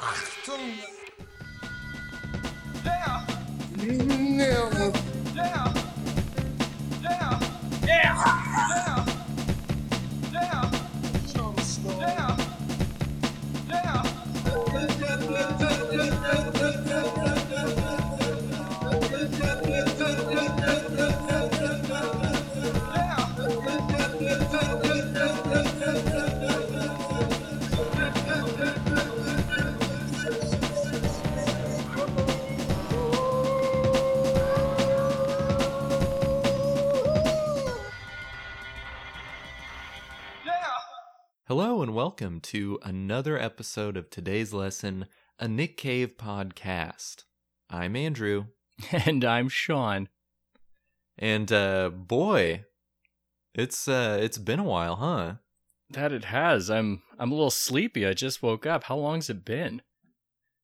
Achtung! Yeah, yeah, yeah, Hello and welcome to another episode of today's lesson, a Nick Cave podcast. I'm Andrew, and I'm Sean. and uh boy, it's uh it's been a while, huh? That it has. I'm I'm a little sleepy. I just woke up. How long's it been?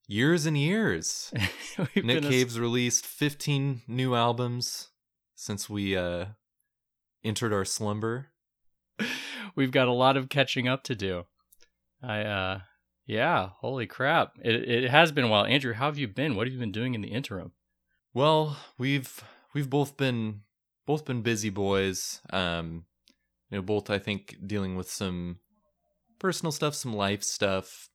Years and years. Nick been a- Cave's released 15 new albums since we uh entered our slumber. We've got a lot of catching up to do. I uh yeah, holy crap. It it has been a while. Andrew, how have you been? What have you been doing in the interim? Well, we've we've both been both been busy boys. Um, you know, both I think dealing with some personal stuff, some life stuff.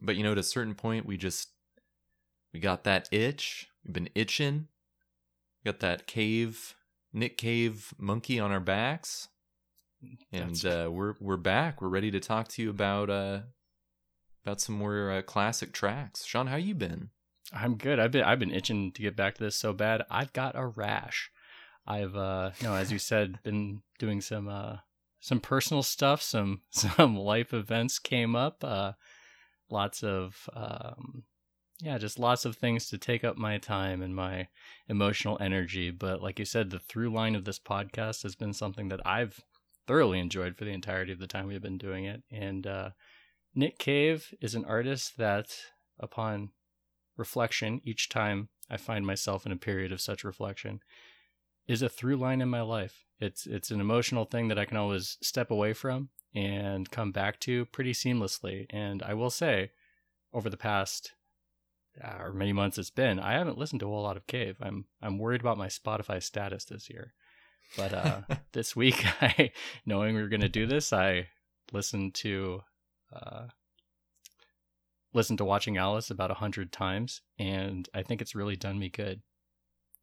But you know, at a certain point, we just we got that itch. We've been itching. Got that cave, Nick Cave monkey on our backs, and uh, we're we're back. We're ready to talk to you about uh about some more uh, classic tracks. Sean, how you been? I'm good. I've been I've been itching to get back to this so bad. I've got a rash. I've uh no, as you said, been doing some uh some personal stuff, some some life events came up, uh lots of um yeah, just lots of things to take up my time and my emotional energy, but like you said, the through line of this podcast has been something that I've thoroughly enjoyed for the entirety of the time we've been doing it. And uh Nick Cave is an artist that upon reflection each time I find myself in a period of such reflection is a through line in my life. It's it's an emotional thing that I can always step away from and come back to pretty seamlessly. And I will say, over the past uh, or many months it's been, I haven't listened to a whole lot of Cave. I'm I'm worried about my Spotify status this year. But uh, this week, I knowing we were going to do this, I listened to uh, listened to Watching Alice about a hundred times, and I think it's really done me good.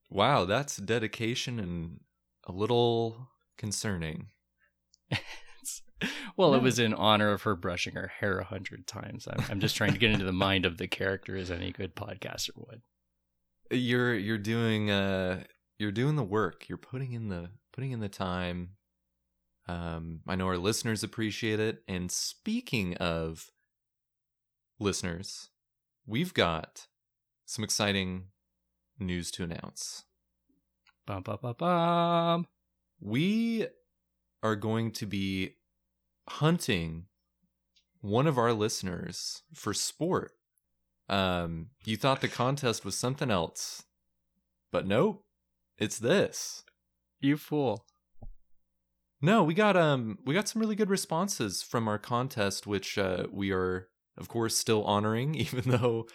Wow, that's dedication and a little concerning. Well, it was in honor of her brushing her hair a hundred times. I'm, I'm just trying to get into the mind of the character as any good podcaster would. You're you're doing uh you're doing the work. You're putting in the putting in the time. Um I know our listeners appreciate it. And speaking of listeners, we've got some exciting news to announce. Bum, bum, bum, bum. we are going to be hunting one of our listeners for sport. Um, you thought the contest was something else, but nope, it's this. You fool. No, we got um we got some really good responses from our contest, which uh, we are of course still honoring, even though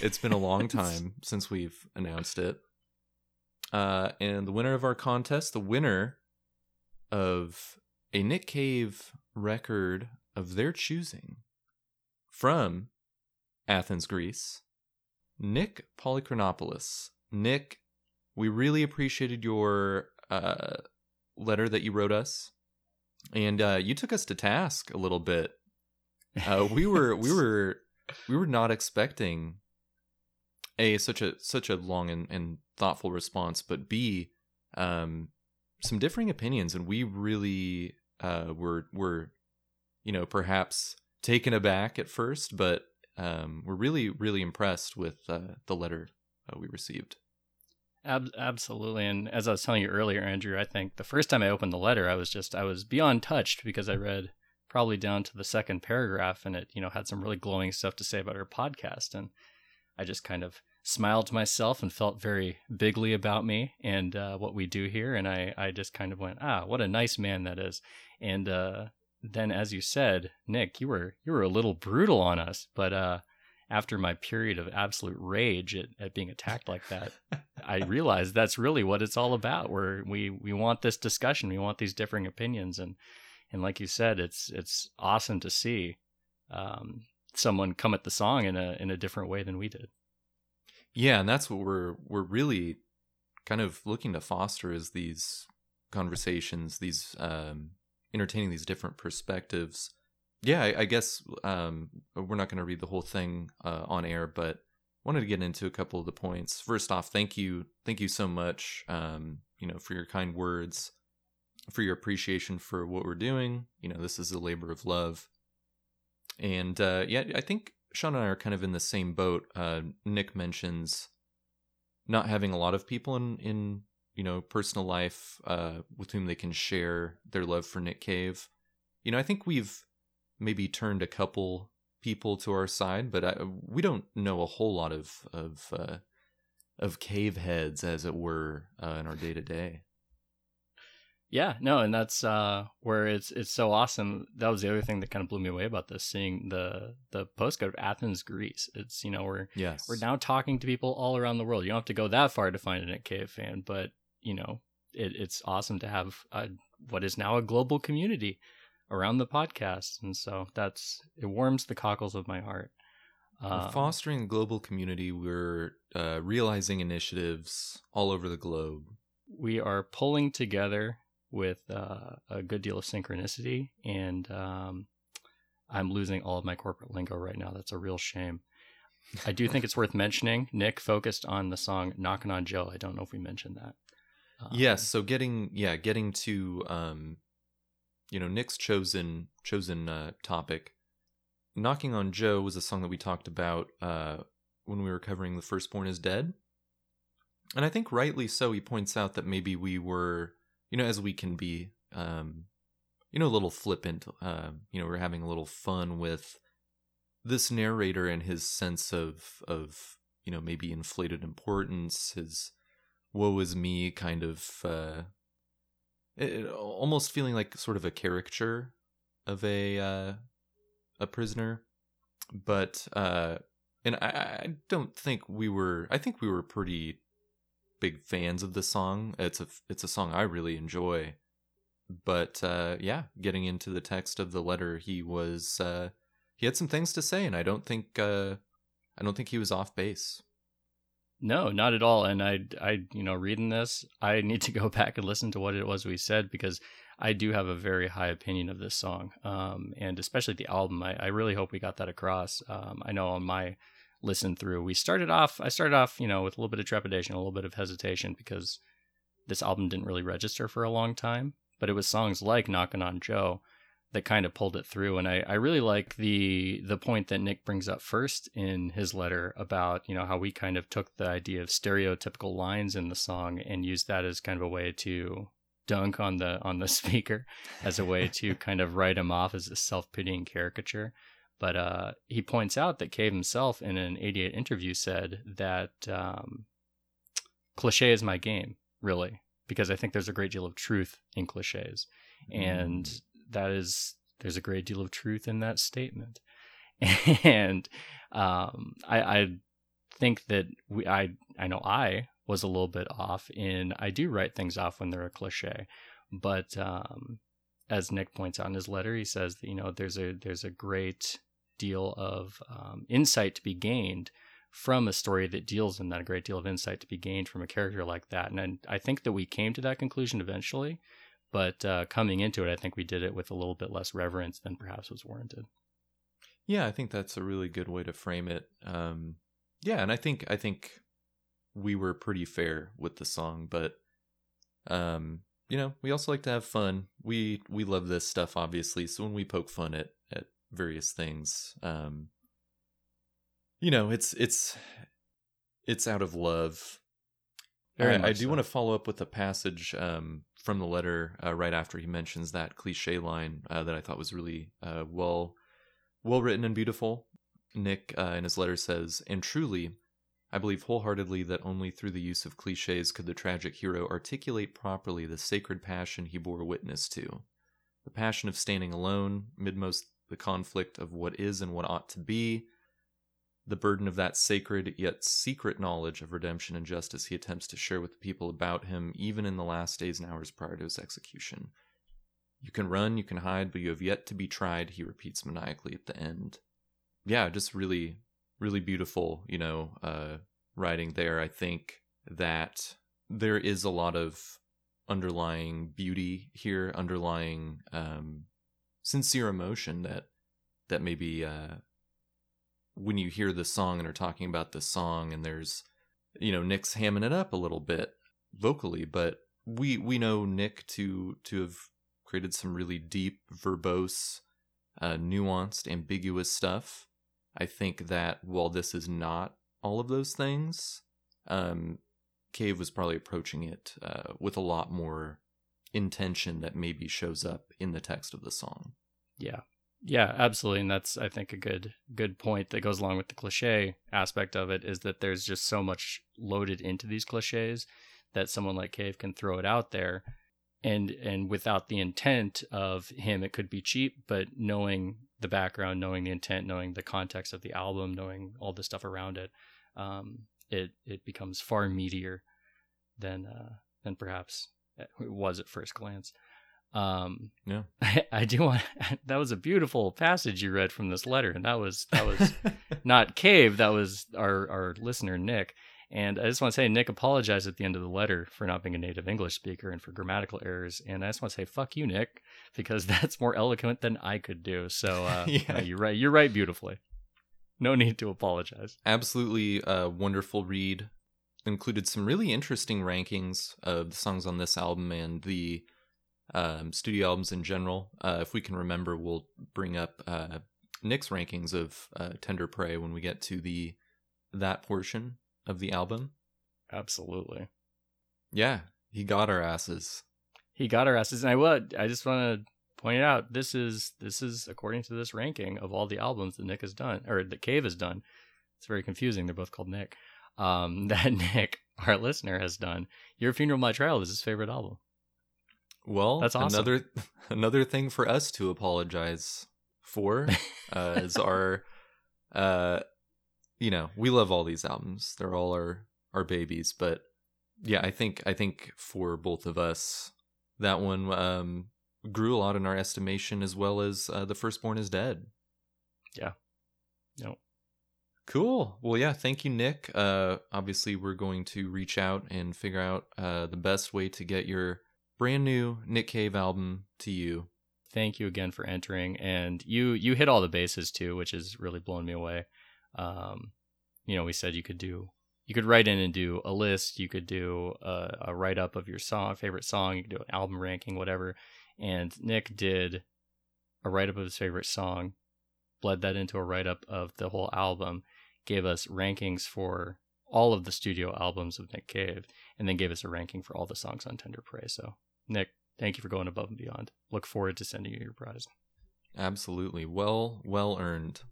it's been a long time since we've announced it. Uh, and the winner of our contest, the winner of a Nick Cave record of their choosing from Athens, Greece, Nick Polychronopoulos. Nick, we really appreciated your uh, letter that you wrote us, and uh, you took us to task a little bit. Uh, we were we were we were not expecting a such a such a long and, and thoughtful response, but b um, some differing opinions, and we really uh, were were you know perhaps taken aback at first, but um, we're really really impressed with uh, the letter uh, we received. Ab- absolutely. And as I was telling you earlier, Andrew, I think the first time I opened the letter, I was just, I was beyond touched because I read probably down to the second paragraph and it, you know, had some really glowing stuff to say about her podcast. And I just kind of smiled to myself and felt very bigly about me and uh, what we do here. And I, I just kind of went, ah, what a nice man that is. And uh, then, as you said, Nick, you were you were a little brutal on us, but uh, after my period of absolute rage at, at being attacked like that, I realized that's really what it's all about. Where we we want this discussion, we want these differing opinions, and and like you said, it's it's awesome to see um, someone come at the song in a in a different way than we did. Yeah, and that's what we're we're really kind of looking to foster is these conversations, these um, entertaining these different perspectives. Yeah, I, I guess um, we're not going to read the whole thing uh, on air, but wanted to get into a couple of the points. First off, thank you, thank you so much, um, you know, for your kind words, for your appreciation for what we're doing. You know, this is a labor of love, and uh, yeah, I think Sean and I are kind of in the same boat. Uh, Nick mentions not having a lot of people in in you know personal life uh, with whom they can share their love for Nick Cave. You know, I think we've maybe turned a couple people to our side, but I, we don't know a whole lot of of uh, of cave heads, as it were, uh, in our day to day. Yeah, no, and that's uh, where it's it's so awesome. That was the other thing that kind of blew me away about this, seeing the the postcode of Athens, Greece. It's you know we're Yes, we're now talking to people all around the world. You don't have to go that far to find a Nick Cave fan, but you know it, it's awesome to have a, what is now a global community around the podcast, and so that's it warms the cockles of my heart. Um, fostering a global community. We're uh, realizing initiatives all over the globe. we are pulling together with uh, a good deal of synchronicity, and um, I'm losing all of my corporate lingo right now. That's a real shame. I do think it's worth mentioning. Nick focused on the song "Knocking on Joe." I don't know if we mentioned that. Um, yes, so getting yeah, getting to um, you know Nick's chosen chosen uh, topic. Knocking on Joe was a song that we talked about uh, when we were covering The Firstborn is Dead. And I think rightly so, he points out that maybe we were, you know, as we can be, um, you know, a little flippant. Uh, you know, we're having a little fun with this narrator and his sense of, of you know, maybe inflated importance, his woe is me kind of, uh, it, almost feeling like sort of a caricature of a uh, a prisoner, but uh, and I, I don't think we were. I think we were pretty big fans of the song. It's a it's a song I really enjoy, but uh, yeah, getting into the text of the letter, he was uh, he had some things to say, and I don't think uh, I don't think he was off base. No, not at all. And I, I, you know, reading this, I need to go back and listen to what it was we said because I do have a very high opinion of this song, um, and especially the album. I, I really hope we got that across. Um, I know on my listen through, we started off. I started off, you know, with a little bit of trepidation, a little bit of hesitation because this album didn't really register for a long time. But it was songs like "Knocking on Joe" that kind of pulled it through. And I, I really like the the point that Nick brings up first in his letter about, you know, how we kind of took the idea of stereotypical lines in the song and used that as kind of a way to dunk on the on the speaker as a way to kind of write him off as a self-pitying caricature. But uh, he points out that Cave himself in an 88 interview said that um, cliche is my game, really, because I think there's a great deal of truth in cliches. And that is there's a great deal of truth in that statement. And um, I, I think that we I I know I was a little bit off in I do write things off when they're a cliche but um, as Nick points out in his letter he says that you know there's a there's a great deal of um, insight to be gained from a story that deals in that a great deal of insight to be gained from a character like that. And I, I think that we came to that conclusion eventually but uh, coming into it, I think we did it with a little bit less reverence than perhaps was warranted. Yeah, I think that's a really good way to frame it. Um, yeah, and I think I think we were pretty fair with the song, but um, you know, we also like to have fun. We we love this stuff, obviously. So when we poke fun at at various things, um, you know, it's it's it's out of love. Very I, I do so. want to follow up with a passage um, from the letter uh, right after he mentions that cliche line uh, that I thought was really uh, well well written and beautiful. Nick uh, in his letter says, "And truly, I believe wholeheartedly that only through the use of cliches could the tragic hero articulate properly the sacred passion he bore witness to, the passion of standing alone midmost the conflict of what is and what ought to be." The burden of that sacred yet secret knowledge of redemption and justice he attempts to share with the people about him, even in the last days and hours prior to his execution. You can run, you can hide, but you have yet to be tried, he repeats maniacally at the end. Yeah, just really, really beautiful, you know, uh, writing there. I think that there is a lot of underlying beauty here, underlying um, sincere emotion that that maybe uh, when you hear the song and are talking about the song and there's you know Nick's hamming it up a little bit vocally, but we we know Nick to to have created some really deep, verbose, uh, nuanced, ambiguous stuff. I think that while this is not all of those things, um, Cave was probably approaching it uh, with a lot more intention that maybe shows up in the text of the song. Yeah. Yeah, absolutely. And that's I think a good good point that goes along with the cliche aspect of it is that there's just so much loaded into these cliches that someone like Cave can throw it out there and and without the intent of him it could be cheap, but knowing the background, knowing the intent, knowing the context of the album, knowing all the stuff around it, um, it it becomes far meatier than uh, than perhaps it was at first glance. Um, Yeah. I, I do want that was a beautiful passage you read from this letter, and that was that was not Cave, that was our our listener Nick. And I just want to say Nick apologized at the end of the letter for not being a native English speaker and for grammatical errors. And I just want to say fuck you, Nick, because that's more eloquent than I could do. So uh, Yeah. no, you're right. You're right beautifully. No need to apologize. absolutely a wonderful read. Included some really interesting rankings of the songs on this album and the um, studio albums in general. Uh, if we can remember, we'll bring up uh, Nick's rankings of uh, Tender Prey when we get to the that portion of the album. Absolutely. Yeah, he got our asses. he got our asses. And I would, I just want to point it out. This is this is according to this ranking of all the albums that Nick has done or that Cave has done. It's very confusing. They're both called Nick. Um, that Nick, our listener, has done. Your Funeral, My Trial is his favorite album. Well, That's awesome. another another thing for us to apologize for uh, is our, uh, you know, we love all these albums. They're all our our babies, but yeah, I think I think for both of us, that one um, grew a lot in our estimation, as well as uh, the Firstborn is Dead. Yeah. No, Cool. Well, yeah, thank you, Nick. Uh, obviously, we're going to reach out and figure out uh, the best way to get your brand new Nick Cave album to you. thank you again for entering. And you you hit all the bases too, which is really blown me away. Um, you know, we said you could do you could write in and do a list. You could do a, a write up of your song, favorite song. You could do an album ranking, whatever. And Nick did a write up of his favorite song, bled that into a write up of the whole album, gave us rankings for all of the studio albums of Nick Cave, and then gave us a ranking for all the songs on Tender Prey. So, Nick, thank you for going above and beyond. Look forward to sending you your prize. Absolutely. Well, well earned.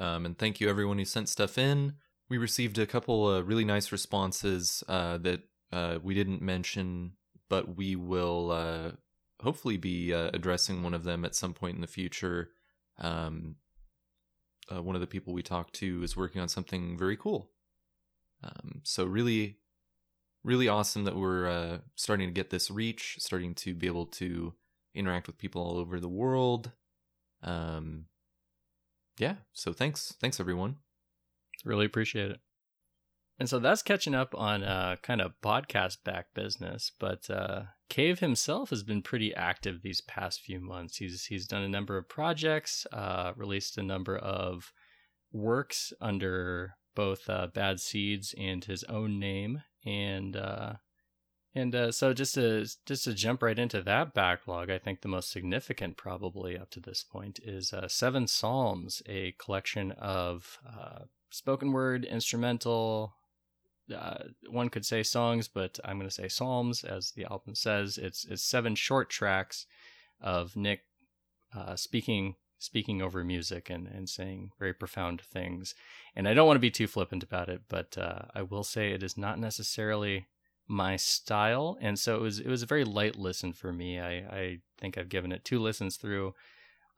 Um, and thank you everyone who sent stuff in. We received a couple of really nice responses uh, that uh, we didn't mention, but we will uh, hopefully be uh, addressing one of them at some point in the future. Um, uh, one of the people we talked to is working on something very cool. Um, so really, really awesome that we're uh, starting to get this reach, starting to be able to interact with people all over the world. Um, yeah. So thanks, thanks everyone. Really appreciate it. And so that's catching up on uh, kind of podcast back business. But uh, Cave himself has been pretty active these past few months. He's he's done a number of projects, uh, released a number of works under both uh, Bad Seeds and his own name, and uh, and uh, so just to just to jump right into that backlog, I think the most significant probably up to this point is uh, Seven Psalms, a collection of uh, spoken word, instrumental. Uh, one could say songs, but I'm going to say psalms, as the album says. It's it's seven short tracks of Nick uh, speaking speaking over music and and saying very profound things. And I don't want to be too flippant about it, but uh, I will say it is not necessarily my style, and so it was it was a very light listen for me. I I think I've given it two listens through.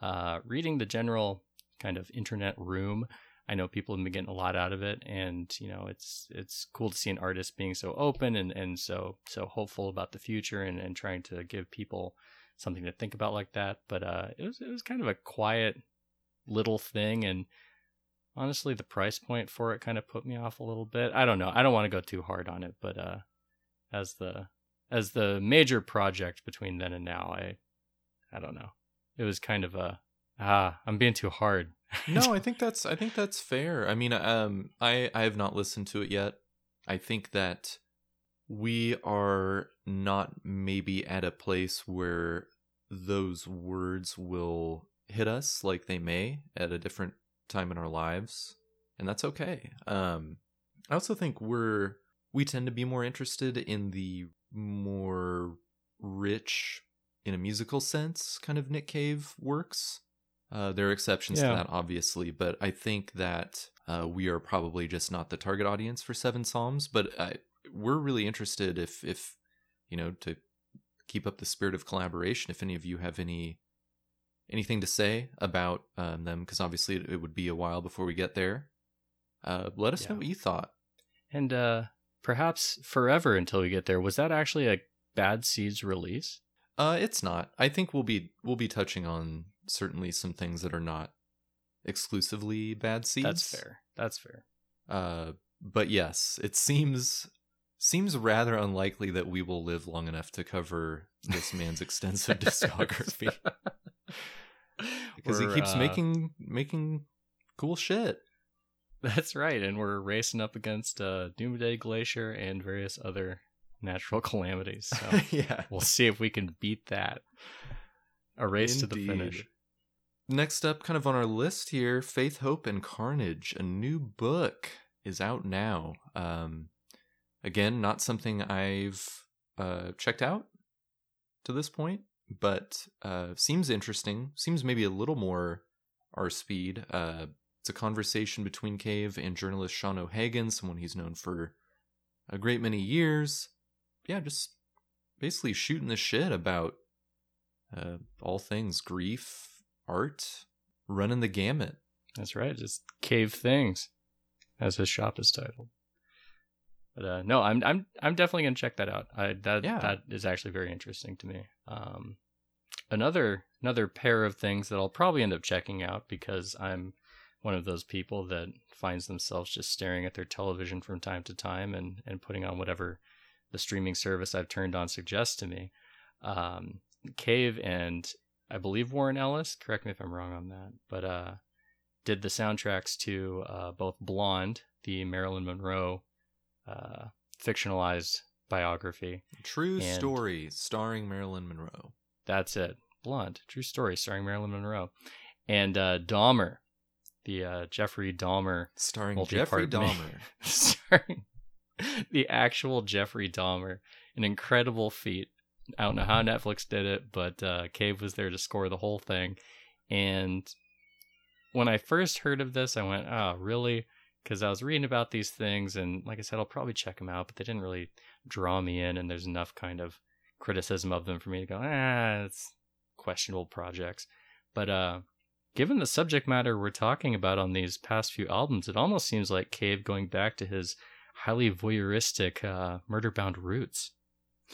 Uh, reading the general kind of internet room, I know people have been getting a lot out of it, and you know, it's it's cool to see an artist being so open and and so so hopeful about the future and and trying to give people something to think about like that. But uh, it was it was kind of a quiet little thing, and honestly, the price point for it kind of put me off a little bit. I don't know. I don't want to go too hard on it, but uh, as the as the major project between then and now, I I don't know. It was kind of a ah, I'm being too hard. no, I think that's I think that's fair. I mean, um, I I have not listened to it yet. I think that we are not maybe at a place where those words will hit us like they may at a different time in our lives, and that's okay. Um, I also think we're we tend to be more interested in the more rich, in a musical sense, kind of Nick Cave works. Uh, there are exceptions Yeah. to that, obviously, but I think that uh, we are probably just not the target audience for Seven Psalms. But I, we're really interested if, if you know, to keep up the spirit of collaboration. If any of you have any anything to say about um, them, because obviously it, it would be a while before we get there. Uh, let us know what you thought. And uh, perhaps forever until we get there. Was that actually a Bad Seeds release? Uh, it's not. I think we'll be we'll be touching on certainly some things that are not exclusively bad seeds. That's fair. That's fair. Uh, but yes, it seems seems rather unlikely that we will live long enough to cover this man's extensive discography because he We're, keeps uh, making making cool shit. That's right, and we're racing up against uh, Doomsday Glacier and various other natural calamities. So yeah. we'll see if we can beat that. A race to the finish. Next up, kind of on our list here, Faith, Hope, and Carnage. A new book is out now. Um, again, not something I've uh, checked out to this point, but uh, seems interesting. Seems maybe a little more our speed. Uh, it's a conversation between Cave and journalist Sean O'Hagan, someone he's known for a great many years. Yeah, just basically shooting the shit about uh, all things grief, art, running the gamut. That's right, just cave things, as his shop is titled. But uh, no, I'm I'm I'm definitely gonna check that out. I that Yeah. that is actually very interesting to me. Um, another another pair of things that I'll probably end up checking out because I'm one of those people that finds themselves just staring at their television from time to time and and putting on whatever the streaming service I've turned on suggests to me. Um, Cave and I believe Warren Ellis. Correct me if I'm wrong on that, but uh, did the soundtracks to uh, both Blonde, the Marilyn Monroe uh, fictionalized biography. True And- story starring Marilyn Monroe. That's it. Blonde, true story, starring Marilyn Monroe, and uh, Dahmer, the uh, Jeffrey Dahmer, Starring Jeffrey Dahmer. starring the actual Jeffrey Dahmer. An incredible feat. I don't know how Netflix did it, but uh, Cave was there to score the whole thing. And when I first heard of this, I went, "Oh, really?" Because I was reading about these things, and like I said, I'll probably check them out, but they didn't really draw me in. And there's enough kind of criticism of them for me to go, "Ah, it's questionable projects." But uh, given the subject matter we're talking about on these past few albums, it almost seems like Cave going back to his highly voyeuristic uh, murder-bound roots.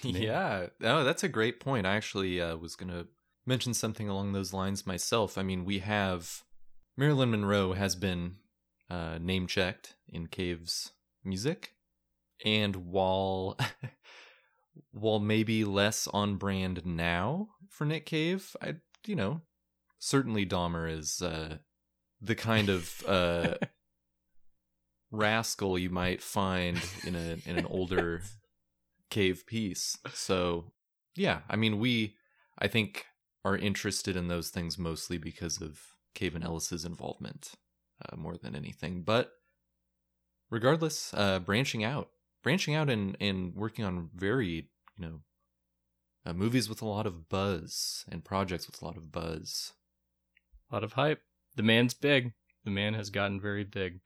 Yeah. Oh, that's a great point. I actually uh, was going to mention something along those lines myself. I mean, we have Marilyn Monroe has been uh, name checked in Cave's music, and while while maybe less on brand now for Nick Cave, I you know certainly Dahmer is uh, the kind of uh, rascal you might find in a in an older cave piece. So, yeah, I mean, we, I think, are interested in those things mostly because of Cave and Ellis's involvement uh, more than anything. But regardless, uh, branching out, branching out and, and working on very, you know, uh, movies with a lot of buzz and projects with a lot of buzz. A lot of hype. The man's big. The man has gotten very big.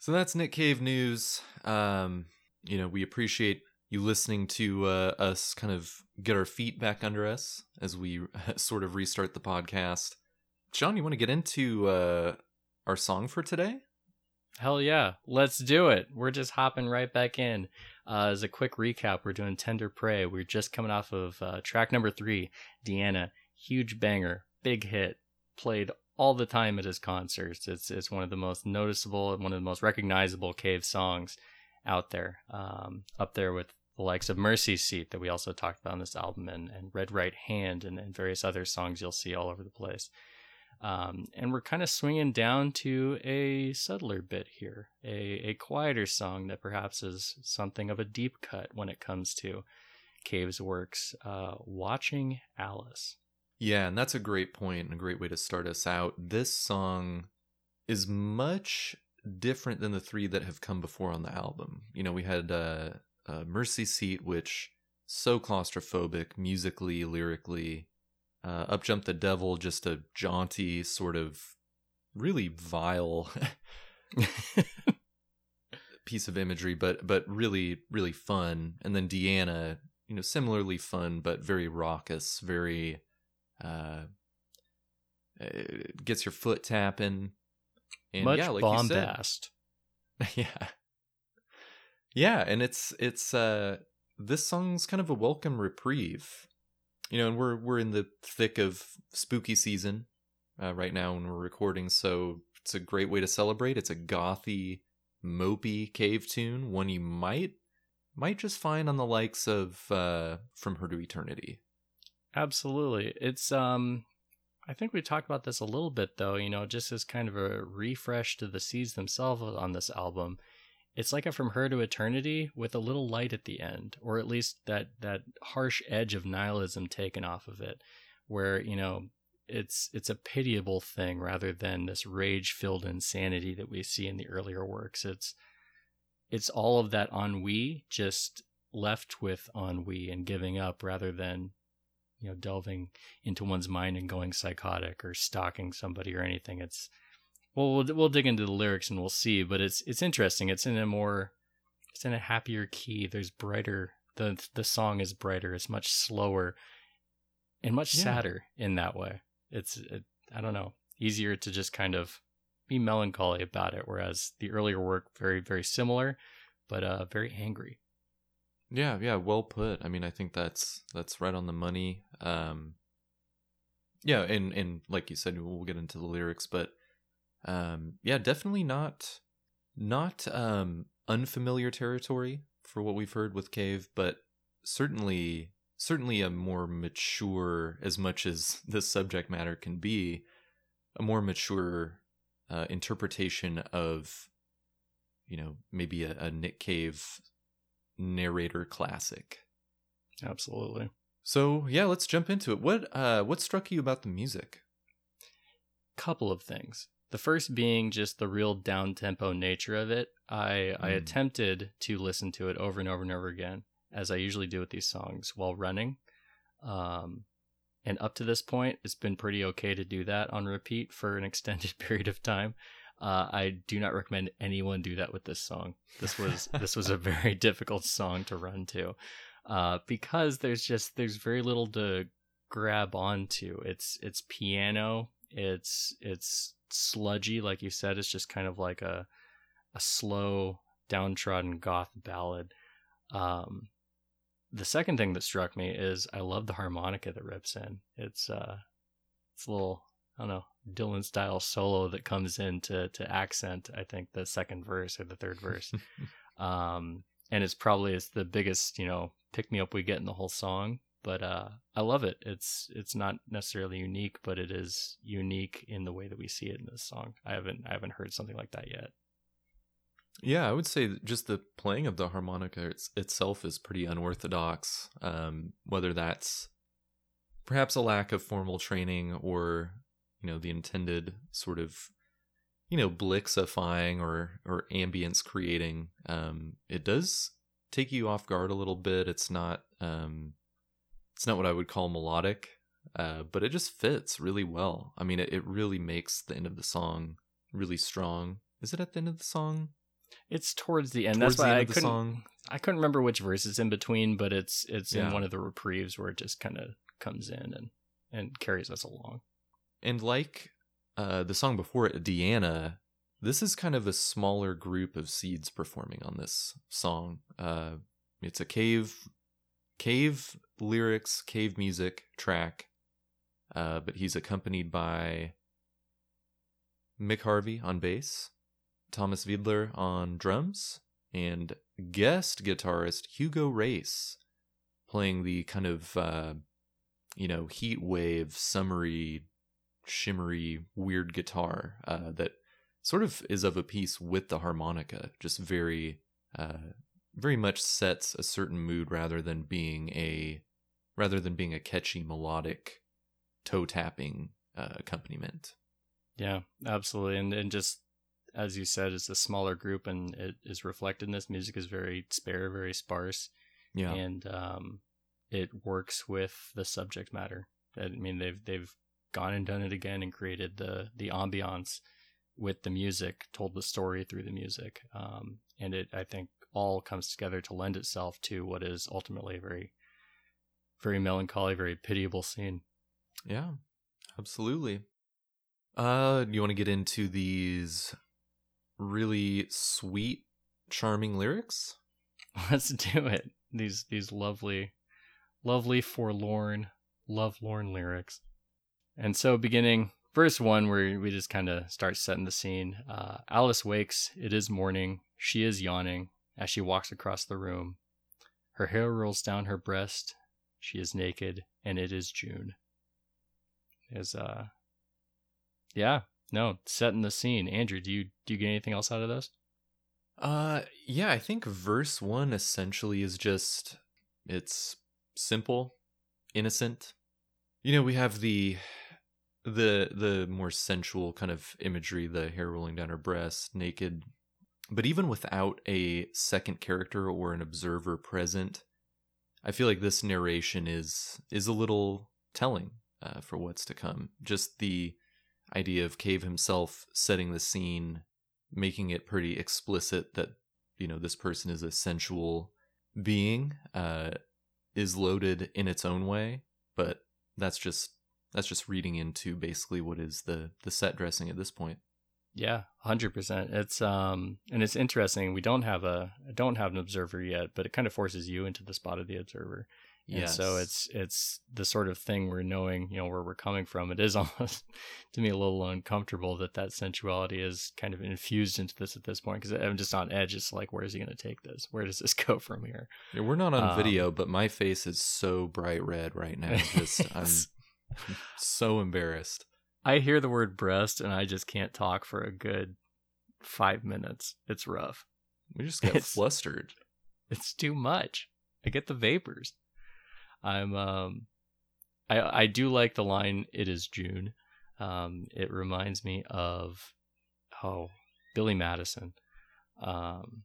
So that's Nick Cave news. Um, you know, we appreciate you listening to uh, us kind of get our feet back under us as we sort of restart the podcast. John, you want to get into uh, our song for today? Hell yeah, let's do it. We're just hopping right back in. Uh, as a quick recap, we're doing Tender Prey. We're just coming off of uh, track number three, Deanna. Huge banger, big hit, played all the time at his concerts. It's it's one of the most noticeable and one of the most recognizable Cave songs out there. Um, up there with the likes of Mercy Seat that we also talked about on this album, and, and Red Right Hand, and, and various other songs you'll see all over the place. Um, and we're kind of swinging down to a subtler bit here, a, a quieter song that perhaps is something of a deep cut when it comes to Cave's works. Uh, Watching Alice. Yeah, and that's a great point and a great way to start us out. This song is much different than the three that have come before on the album. You know, we had uh, uh, Mercy Seat, which so claustrophobic musically, lyrically. Uh, Up Jump the Devil, just a jaunty sort of really vile piece of imagery, but but really really fun. And then Deanna, you know, similarly fun but very raucous, very uh, it gets your foot tapping. And Much yeah, like bombast. yeah yeah and it's it's uh this song's kind of a welcome reprieve you know and we're we're in the thick of spooky season uh, right now when we're recording so it's a great way to celebrate it's a gothy mopey cave tune one you might might just find on the likes of uh from her to eternity Absolutely. It's um I think we talked about this a little bit though, you know, just as kind of a refresh to the seeds themselves on this album. It's like a from her to eternity with a little light at the end, or at least that that harsh edge of nihilism taken off of it, where, you know, it's it's a pitiable thing rather than this rage-filled insanity that we see in the earlier works. It's it's all of that ennui just left with ennui and giving up rather than you know delving into one's mind and going psychotic or stalking somebody or anything it's well we'll, we'll dig into the lyrics and we'll see but it's it's interesting it's in a more it's in a happier key there's brighter the the song is brighter it's much slower and much Yeah. sadder in that way it's it, i don't know easier to just kind of be melancholy about it whereas the earlier work very very similar but uh very angry Yeah, yeah, well put. I mean, I think that's that's right on the money. Um Yeah, and and like you said, we'll get into the lyrics, but um yeah, definitely not not um unfamiliar territory for what we've heard with Cave, but certainly certainly a more mature as much as the subject matter can be, a more mature uh, interpretation of you know, maybe a, a Nick Cave narrator classic. absolutely So yeah, let's jump into it. What uh what struck you about the music? couple of things. The first being just the real down tempo nature of it. I I Mm. attempted to listen to it over and over and over again, as I usually do with these songs while running. Um, and up to this point, it's been pretty okay to do that on repeat for an extended period of time. Uh, I do not recommend anyone do that with this song. This was this was a very difficult song to run to, uh, because there's just there's very little to grab onto. It's it's piano. It's it's sludgy, like you said. It's just kind of like a a slow, downtrodden goth ballad. Um, the second thing that struck me is I love the harmonica that rips in. It's uh, it's a little I don't know Dylan style solo that comes in to to accent. I think the second verse or the third verse. um, and it's probably it's the biggest you know pick me up we get in the whole song. But uh, I love it. It's it's not necessarily unique, but it is unique in the way that we see it in this song. I haven't I haven't heard something like that yet. Yeah, I would say just the playing of the harmonica it's, itself is pretty unorthodox. Um, whether that's perhaps a lack of formal training or you know the intended sort of you know blixifying or or ambience creating, um, it does take you off guard a little bit. It's not um, it's not what I would call melodic, uh, but it just fits really well. I mean, it, it really makes the end of the song really strong. Is it at the end of the song? It's towards the end. Towards That's why end I couldn't. song. I couldn't remember which verse is in between, but it's it's in one of the reprieves where it just kind of comes in and and carries us along. And like uh, the song before it, Deanna, this is kind of a smaller group of seeds performing on this song. Uh, it's a cave, cave lyrics, cave music track, uh, but he's accompanied by Mick Harvey on bass, Thomas Wydler on drums, and guest guitarist Hugo Race playing the kind of uh, you know heat wave, summery, shimmery, weird guitar uh, that sort of is of a piece with the harmonica, just very uh, very much sets a certain mood rather than being a rather than being a catchy melodic toe tapping uh, accompaniment. Yeah, absolutely. And and just as you said, it's a smaller group and it is reflected in this. Music is very spare, very sparse. Yeah. And um it works with the subject matter. I mean they've they've gone and done it again and created the the ambiance with the music, told the story through the music. Um and it I think all comes together to lend itself to what is ultimately a very very melancholy, very pitiable scene. Yeah, absolutely. Uh, you want to get into these really sweet, charming lyrics? Let's do it. These these lovely, lovely forlorn, lovelorn lyrics. And so, beginning verse one, where we just kind of start setting the scene. Uh, Alice wakes. It is morning. She is yawning as she walks across the room. Her hair rolls down her breast. She is naked, and it is June. Is uh, yeah, no, setting the scene. Andrew, do you do you get anything else out of this? Uh, yeah, I think verse one essentially is just it's simple, innocent. You know, we have the the the more sensual kind of imagery, the hair rolling down her breast, naked. But even without a second character or an observer present, I feel like this narration is is a little telling uh, for what's to come. Just the idea of Cave himself setting the scene, making it pretty explicit that you know this person is a sensual being, uh, is loaded in its own way. But that's just that's just reading into basically what is the the set dressing at this point. Yeah, hundred percent. It's um, and it's interesting. We don't have a don't have an observer yet, but it kind of forces you into the spot of the observer. Yeah. So it's it's the sort of thing we're knowing you know where we're coming from. It is almost to me a little uncomfortable that that sensuality is kind of infused into this at this point because I'm just on edge. It's like where is he going to take this? Where does this go from here? Yeah, we're not on Um, video, but my face is so bright red right now. Just I'm so embarrassed. I hear the word breast and I just can't talk for a good five minutes. It's rough. We just get It's- flustered. it's too much. I get the vapors. I'm um I I do like the line it is June. Um it reminds me of oh Billy Madison. Um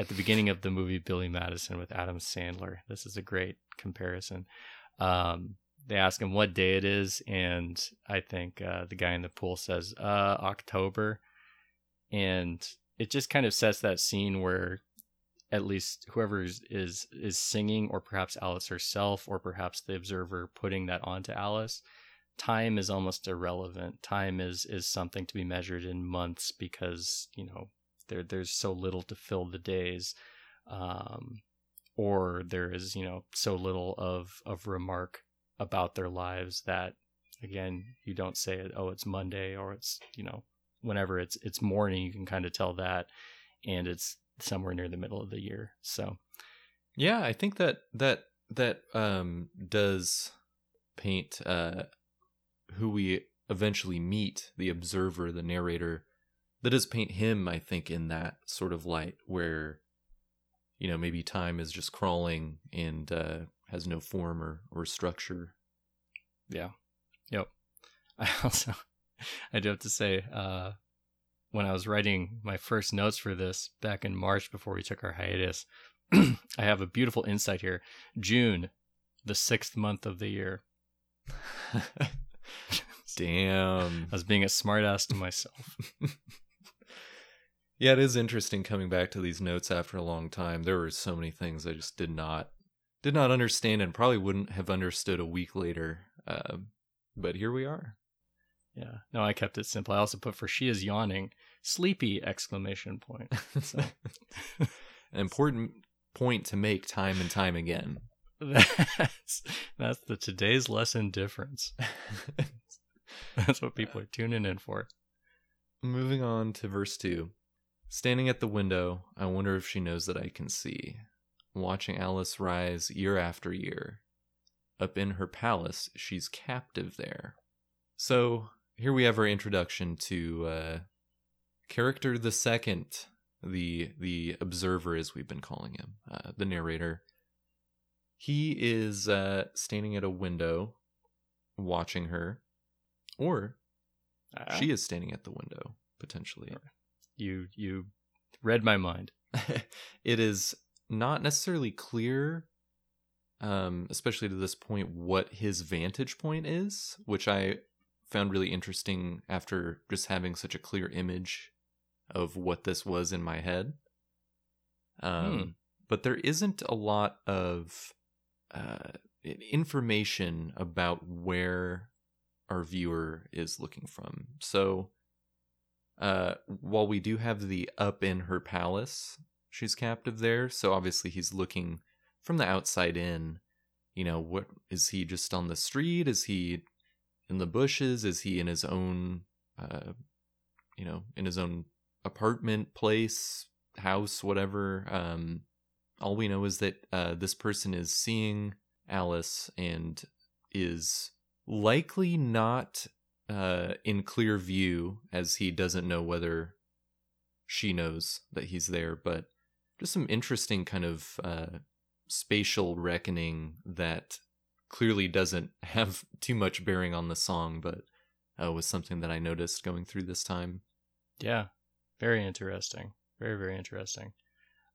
at the beginning of the movie Billy Madison with Adam Sandler. This is a great comparison. Um they ask him what day it is and I think uh the guy in the pool says uh October. And it just kind of sets that scene where at least whoever is, is is singing or perhaps alice herself or perhaps the observer putting that onto alice time is almost irrelevant. Time is is something to be measured in months because you know there there's so little to fill the days um or there is you know so little of of remark about their lives that again you don't say it oh it's monday or it's you know whenever it's it's morning you can kind of tell that and it's somewhere near the middle of the year so Yeah, I think that that that um does paint uh who we eventually meet, the observer, the narrator. That does paint him, I think, in that sort of light where you know, maybe time is just crawling and uh has no form or, or structure. Yeah. Yep. I also I do have to say, uh when I was writing my first notes for this back in March before we took our hiatus, I have a beautiful insight here. June, the sixth month of the year. Damn. I was being a smartass to myself. Yeah, it is interesting coming back to these notes after a long time. There were so many things I just did not did not understand and probably wouldn't have understood a week later. Um, but here we are. Yeah. No, I kept it simple. I also put for she is yawning. sleepy exclamation point. So An important point to make time and time again. that's that's the today's lesson difference. That's what people are tuning in for. Moving on to verse 2. Standing at the window, I wonder if she knows that I can see. Watching Alice rise year after year. Up in her palace, she's captive there. So, here we have our introduction to uh, character the second, the the observer as we've been calling him, uh, the narrator. He is uh, standing at a window watching her, or Uh, she is standing at the window potentially. you you read my mind. it is not necessarily clear, um, especially to this point, what his vantage point is, which I found really interesting after just having such a clear image of what this was in my head. Um, Hmm. But there isn't a lot of uh, information about where our viewer is looking from. So, uh, while we do have the up in her palace, she's captive there. So obviously he's looking from the outside in. You know, what is he just on the street? Is he in the bushes? Is he in his own, uh, you know, in his own apartment, place, house, whatever? Um, all we know is that uh, this person is seeing Alice and is likely not uh, in clear view as he doesn't know whether she knows that he's there, but just some interesting kind of uh, spatial reckoning that clearly doesn't have too much bearing on the song, but uh, was something that I noticed going through this time. Yeah, very interesting. Very very interesting.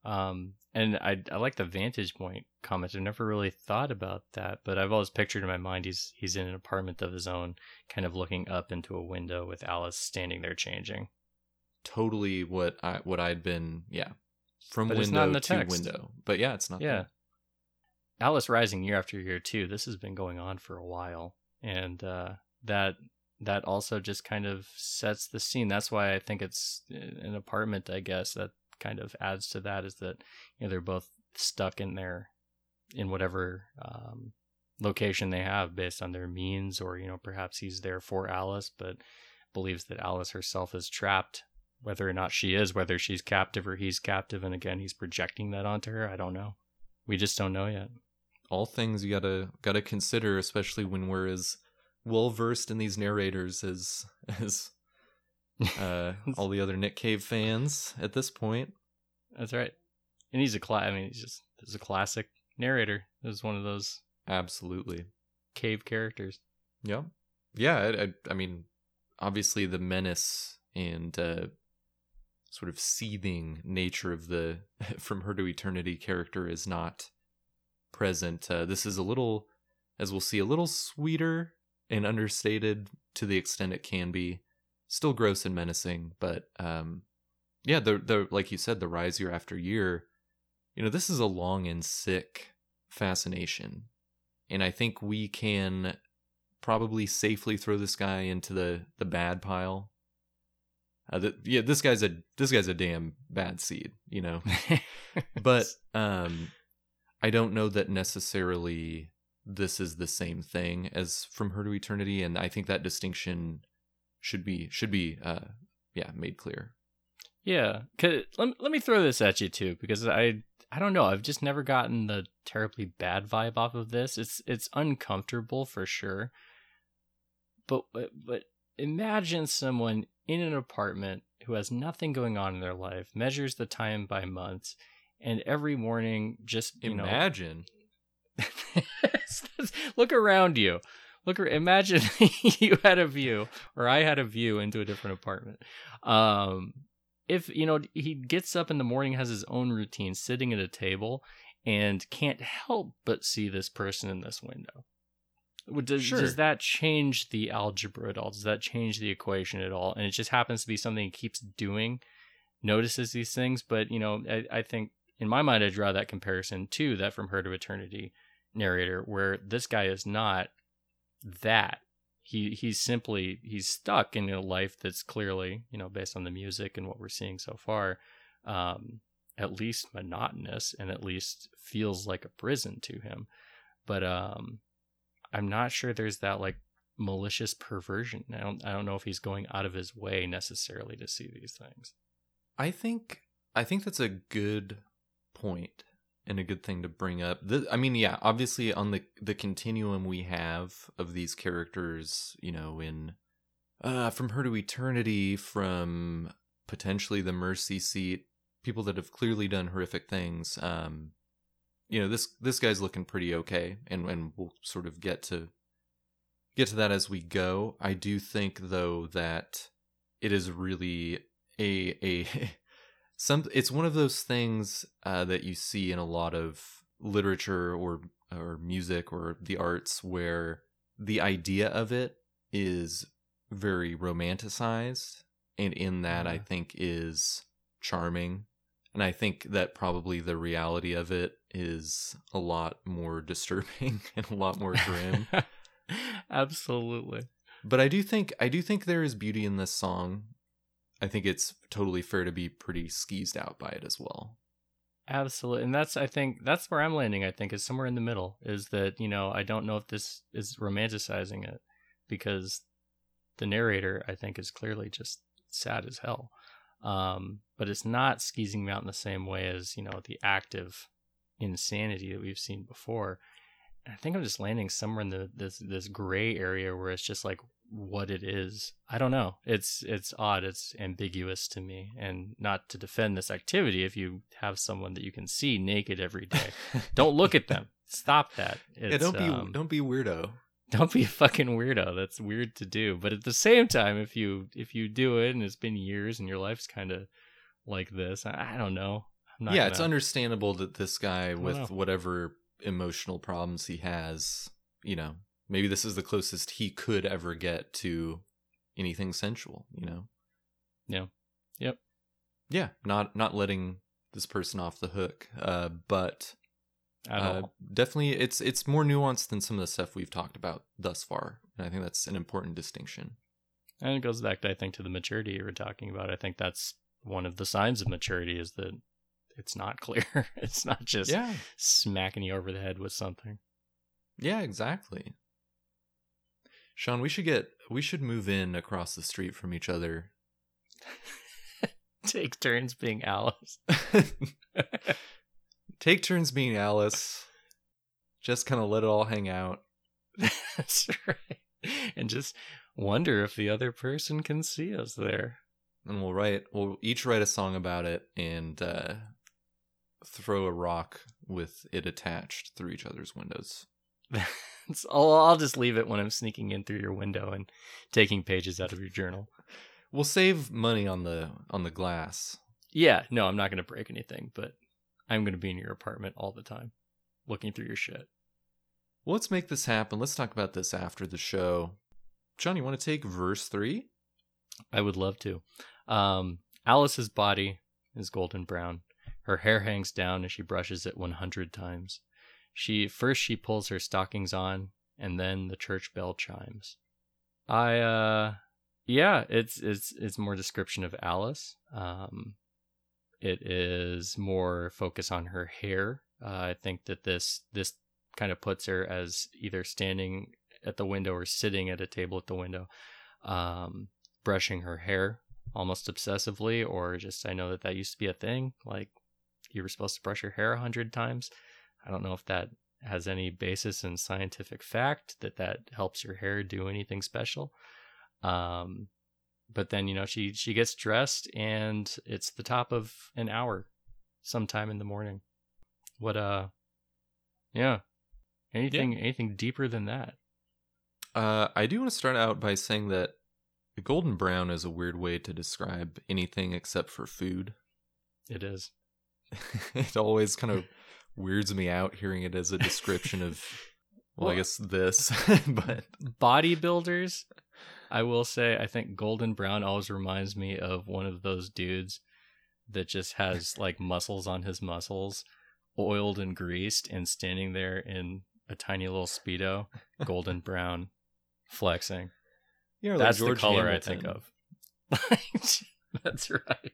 Um, and I I like the vantage point comment. I've never really thought about that, but I've always pictured in my mind he's he's in an apartment of his own, kind of looking up into a window with Alice standing there changing. Totally what I what I'd been yeah from But window not in the to text. window, but yeah, it's not. Yeah. there. Alice Rising year after year too. This has been going on for a while, and uh, that that also just kind of sets the scene. That's why I think it's an apartment. I guess that kind of adds to that is that you know they're both stuck in their in whatever um, location they have based on their means, or you know perhaps he's there for Alice, but believes that Alice herself is trapped. Whether or not she is, whether she's captive or he's captive, and again he's projecting that onto her. I don't know. We just don't know yet. all things you gotta gotta consider, especially when we're as well versed in these narrators as as uh, all the other Nick Cave fans at this point. That's right. And he's a cla- I mean, he's just he's a classic narrator. He's one of those Absolutely. cave characters. Yep. Yeah. I, I, I mean, obviously the menace and uh, sort of seething nature of the from her to eternity character is not present. Uh, this is a little, as we'll see, a little sweeter and understated to the extent it can be. Still gross and menacing, but um, yeah, the the like you said, the rise year after year. You know, this is a long and sick fascination, and I think we can probably safely throw this guy into the the bad pile. Uh, yeah, this guy's a this guy's a damn bad seed, you know. but um, I don't know that necessarily this is the same thing as From Her to Eternity, and I think that distinction should be should be uh, yeah made clear. yeah, 'cause- let let me throw this at you too because I I don't know. I've just never gotten the terribly bad vibe off of this. It's it's uncomfortable for sure. But but, but imagine someone in an apartment who has nothing going on in their life, measures the time by months, and every morning just you know Imagine look around you. Look, imagine you had a view, or I had a view into a different apartment. Um, if you know he gets up in the morning, has his own routine, sitting at a table, and can't help but see this person in this window. Does, Sure. does that change the algebra at all? Does that change the equation at all? And it just happens to be something he keeps doing, notices these things. But you know, I, I think in my mind, I draw that comparison to that from Her to Eternity narrator, where this guy is not that. he he's simply he's stuck in a life that's clearly you know based on the music and what we're seeing so far um at least monotonous and at least feels like a prison to him but um i'm not sure there's that like malicious perversion i don't i don't know if he's going out of his way necessarily to see these things I think I think that's a good point and a good thing to bring up. I mean, yeah, obviously on the the continuum we have of these characters, you know, in uh from her to eternity, from potentially the mercy seat, people that have clearly done horrific things. Um, you know, this this guy's looking pretty okay, and and we'll sort of get to get to that as we go. I do think though that it is really a a some it's one of those things uh, that you see in a lot of literature or or music or the arts where the idea of it is very romanticized and in that I think is charming and I think that probably the reality of it is a lot more disturbing and a lot more grim absolutely but I do think I do think there is beauty in this song. I think it's totally fair to be pretty skeezed out by it as well. Absolutely. And that's I think that's where I'm landing, I think, is somewhere in the middle. Is that, you know, I don't know if this is romanticizing it because the narrator, I think, is clearly just sad as hell. Um, but it's not skeezing me out in the same way as, you know, the active insanity that we've seen before. And I think I'm just landing somewhere in the this this gray area where it's just like what it is. I don't know. It's it's odd. It's ambiguous to me. And not to defend this activity, if you have someone that you can see naked every day, don't look at them. Stop that. yeah, don't be um, don't be weirdo. Don't be a fucking weirdo. That's weird to do. But at the same time, if you if you do it and it's been years and your life's kind of like this, I, I don't know. I'm not Yeah, gonna, it's understandable that this guy with know. whatever emotional problems he has, you know, maybe this is the closest he could ever get to anything sensual, you know. Yeah. Yep. Yeah, not not letting this person off the hook. Uh but uh, definitely it's it's more nuanced than some of the stuff we've talked about thus far. And I think that's an important distinction. And it goes back, to, I think, to the maturity you were talking about. I think that's one of the signs of maturity is that it's not clear. it's not just yeah. smacking you over the head with something. Yeah, exactly. Sean, we should get we should move in across the street from each other. Take turns being Alice. Take turns being Alice. Just kind of let it all hang out. That's right. And just wonder if the other person can see us there. And we'll write we'll each write a song about it and uh throw a rock with it attached through each other's windows. I'll, I'll just leave it when I'm sneaking in through your window and taking pages out of your journal. We'll save money on the on the glass. Yeah, no, I'm not going to break anything, but I'm going to be in your apartment all the time looking through your shit. Well, let's make this happen. Let's talk about this after the show. John, you want to take verse 3? I would love to. Um, Alice's body is golden brown. Her hair hangs down as she brushes it 100 times. She first she pulls her stockings on, and then the church bell chimes. I uh, yeah, it's it's it's more description of Alice. Um, it is more focus on her hair. Uh, I think that this this kind of puts her as either standing at the window or sitting at a table at the window. Um, brushing her hair almost obsessively or just i know that that used to be a thing like you were supposed to brush your hair a hundred times i don't know if that has any basis in scientific fact that that helps your hair do anything special um but then you know she she gets dressed and it's the top of an hour sometime in the morning. What uh yeah. Anything anything deeper than that? Uh, I do want to start out by saying that golden brown is a weird way to describe anything except for food. it is. It always kind of weirds me out hearing it as a description of, well, I guess this, but bodybuilders i will say i think golden brown always reminds me of one of those dudes that just has like muscles on his muscles oiled and greased and standing there in a tiny little speedo golden brown flexing. You know, That's George the color Hamilton. I think of. That's right.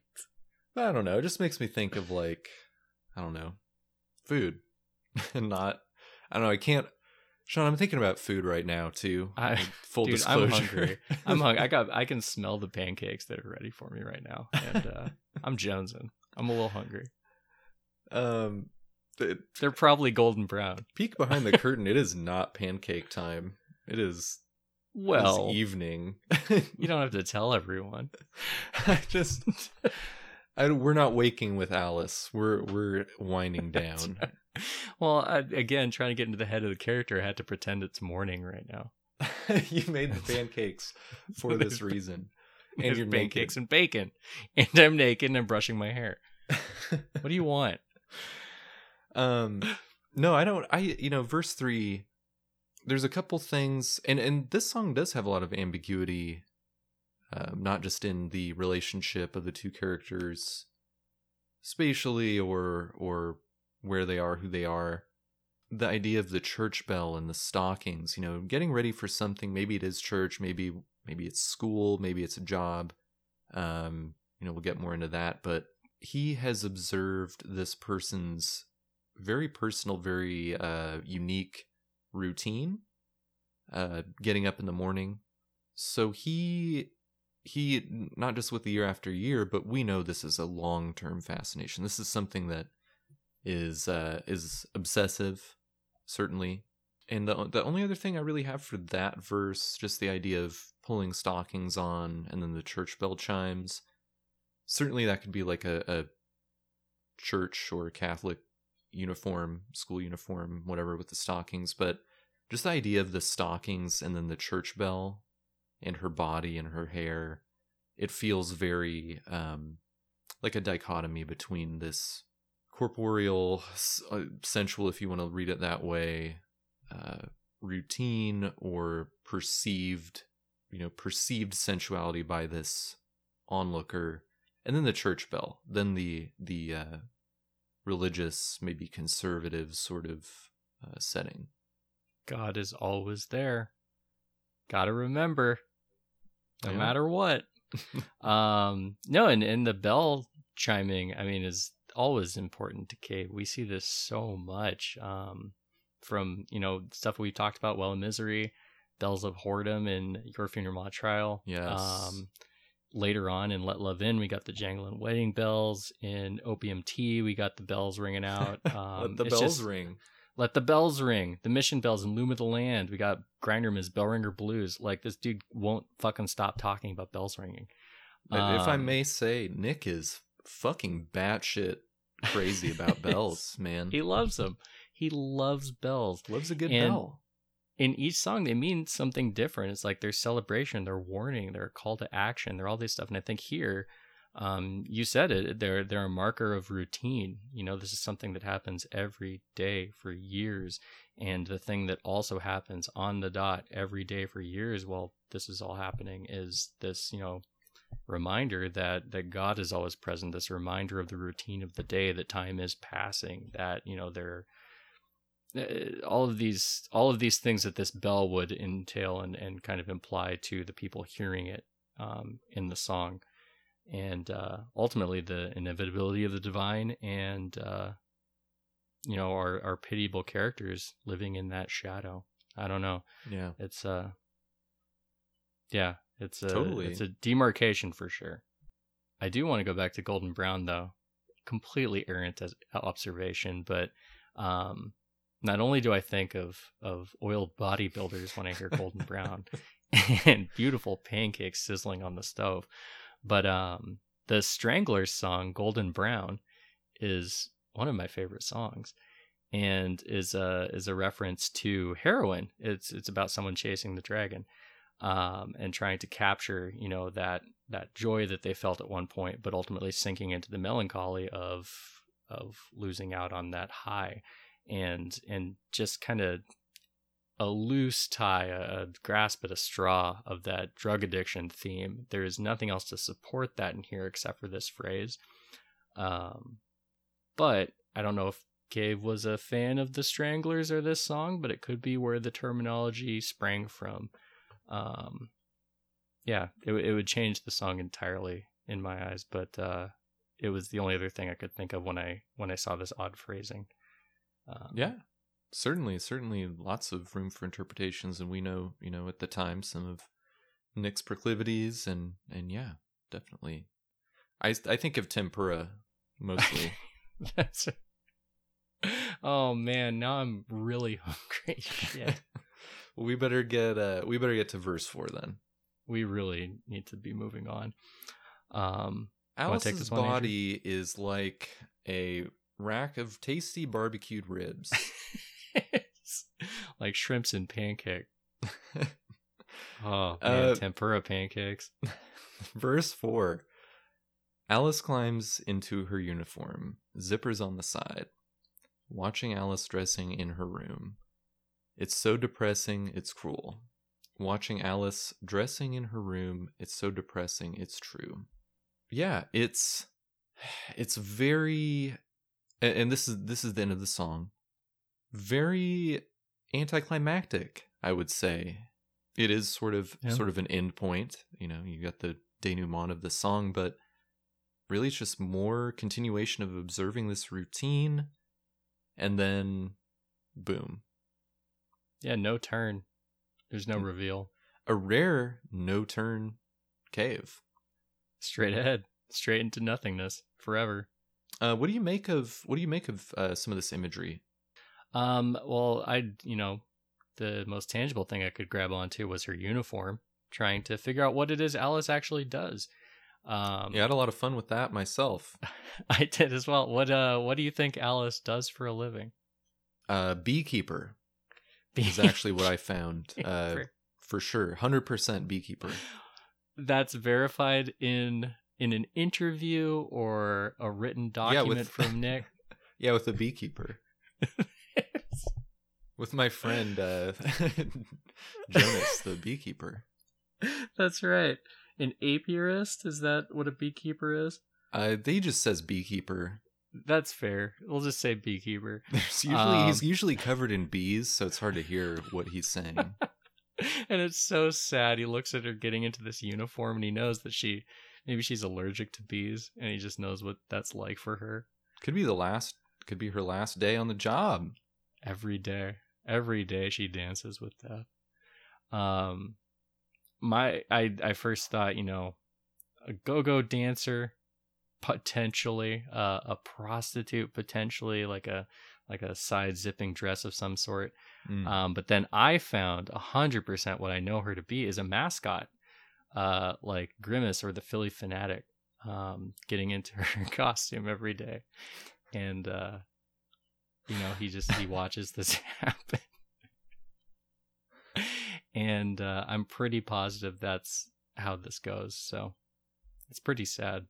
I don't know. It just makes me think of like, I don't know, food, and not. I don't know. I can't. Sean, I'm thinking about food right now too. I- Like, full dude, disclosure. I'm hungry. I'm hungry. I got. I can smell the pancakes that are ready for me right now, and uh, I'm jonesing. I'm a little hungry. um, the They're probably golden brown. peek behind the curtain. It is not pancake time. It is Well, evening. you don't have to tell everyone. I just. I, we're not waking with Alice. We're we're winding down. Well, I, again, trying to get into the head of the character, I had to pretend it's morning right now. you made the pancakes for this reason, and you're pancakes and bacon, and I'm naked and I'm brushing my hair. What do you want? um, no, I don't. I you know, verse three. There's a couple things, and and this song does have a lot of ambiguity, um, not just in the relationship of the two characters, spatially or or where they are, who they are. The idea of the church bell and the stockings, you know, getting ready for something. Maybe it is church, maybe maybe it's school, maybe it's a job. Um, you know, we'll get more into that, but he has observed this person's very personal, very uh, unique routine, uh, getting up in the morning. So he he not just with the year after year, but we know this is a long term fascination. This is something that is uh, is obsessive, certainly. And the the only other thing I really have for that verse, just the idea of pulling stockings on, and then the church bell chimes. Certainly, that could be like a, a church or Catholic uniform, school uniform, whatever, with the stockings. But just the idea of the stockings and then the church bell and her body and her hair, it feels very um, like a dichotomy between this corporeal, uh, sensual, if you want to read it that way, uh, routine or perceived, you know, perceived sensuality by this onlooker, and then the church bell, then the the uh, religious, maybe conservative sort of uh, setting. God is always there. Gotta remember, no Yeah. matter what. um, no, and, and the bell chiming, I mean, is always important to Cave. We see this so much um, from, you know, stuff we've talked about, Well in Misery, Bells of Whoredom, and Your Funeral My Trial. Yes. Um, later on in Let Love In, we got the jangling wedding bells. In Opium Tea, we got the bells ringing out. Um, Let the bells just- ring. let the bells ring. The mission bells in Loom of the Land. We got Grinderman's Bellringer Blues. Like this dude won't fucking stop talking about bells ringing. if I Um, may say, Nick is fucking batshit crazy about bells, man. He loves them. He loves bells. loves a good and- bell. In each song, they mean something different. It's like their celebration, their warning, their call to action, they're all this stuff. And I think here, um, you said it. They're they're a marker of routine. You know, this is something that happens every day for years, and the thing that also happens on the dot every day for years. While this is all happening, is this you know reminder that that God is always present. This reminder of the routine of the day, that time is passing. That you know there. Uh, all of these all of these things that this bell would entail and, and kind of imply to the people hearing it um, in the song and uh, ultimately the inevitability of the divine and uh, you know our, our pitiable characters living in that shadow i don't know Yeah. it's uh yeah it's a Totally. it's a demarcation for sure. I do want to go back to golden brown though. Completely errant as observation but um not only do i think of of oiled bodybuilders when i hear golden brown and beautiful pancakes sizzling on the stove but um the stranglers song golden brown is one of my favorite songs and is a is a reference to heroin. It's it's about someone chasing the dragon um and trying to capture you know that that joy that they felt at one point but ultimately sinking into the melancholy of of losing out on that high and and just kind of a loose tie, a, a grasp at a straw of that drug addiction theme. There is nothing else to support that in here except for this phrase. Um, but I don't know if Cave was a fan of the Stranglers or this song, but it could be where the terminology sprang from. Um, yeah, it it would change the song entirely in my eyes, but uh, it was the only other thing I could think of when I when I saw this odd phrasing. Um, Yeah, certainly, certainly, lots of room for interpretations, and we know, you know, at the time some of Nick's proclivities, and and yeah, definitely. I I think of tempura mostly. That's oh man, now I'm really hungry. Shit. we better get uh we better get to verse four then. we really need to be moving on. Um, Alice's this one, Andrew? body is like a rack of tasty barbecued ribs. like shrimps and pancake. Oh man, Uh, tempura pancakes. Verse 4 Alice climbs into her uniform, zippers on the side, watching Alice dressing in her room. It's so depressing, it's cruel. Watching Alice dressing in her room, it's so depressing, it's true. Yeah, it's it's very and, this is this is the end of the song. Very anticlimactic, I would say. It is sort of Yeah. sort of an end point. You know, you got the denouement of the song, but really it's just more continuation of observing this routine and then boom. Yeah, no turn. There's no Mm. reveal. A rare no turn cave. Straight ahead, straight into nothingness forever. Uh, what do you make of what do you make of uh, some of this imagery? Um, well, I, you know, the most tangible thing I could grab onto was her uniform, trying to figure out what it is Alice actually does. Um, Yeah, I had a lot of fun with that myself. I did as well. What, uh, what do you think Alice does for a living? Uh, beekeeper is actually what I found. Uh, for sure, hundred percent beekeeper. That's verified in in an interview or a written Yeah, document with- from Nick. Yeah, with a beekeeper. with my friend uh, Jonas, the beekeeper. That's right. An apiarist is that what a beekeeper is? Uh, they just says beekeeper. That's fair. We'll just say beekeeper. There's usually he's Um, usually covered in bees, so it's hard to hear what he's saying. and it's so sad. He looks at her getting into this uniform and he knows that she maybe she's allergic to bees and he just knows what that's like for her Could be the last. Could be her last day on the job. every day. Every day she dances with death. Um my I I first thought, you know, a go-go dancer potentially uh, a prostitute potentially like a like a side zipping dress of some sort Mm. Um, but then I found a hundred percent what I know her to be is a mascot, uh, like Grimace or the Phillie Phanatic, um, getting into her costume every day, and uh, you know he just he watches this happen, and uh, I'm pretty positive that's how this goes. So it's pretty sad.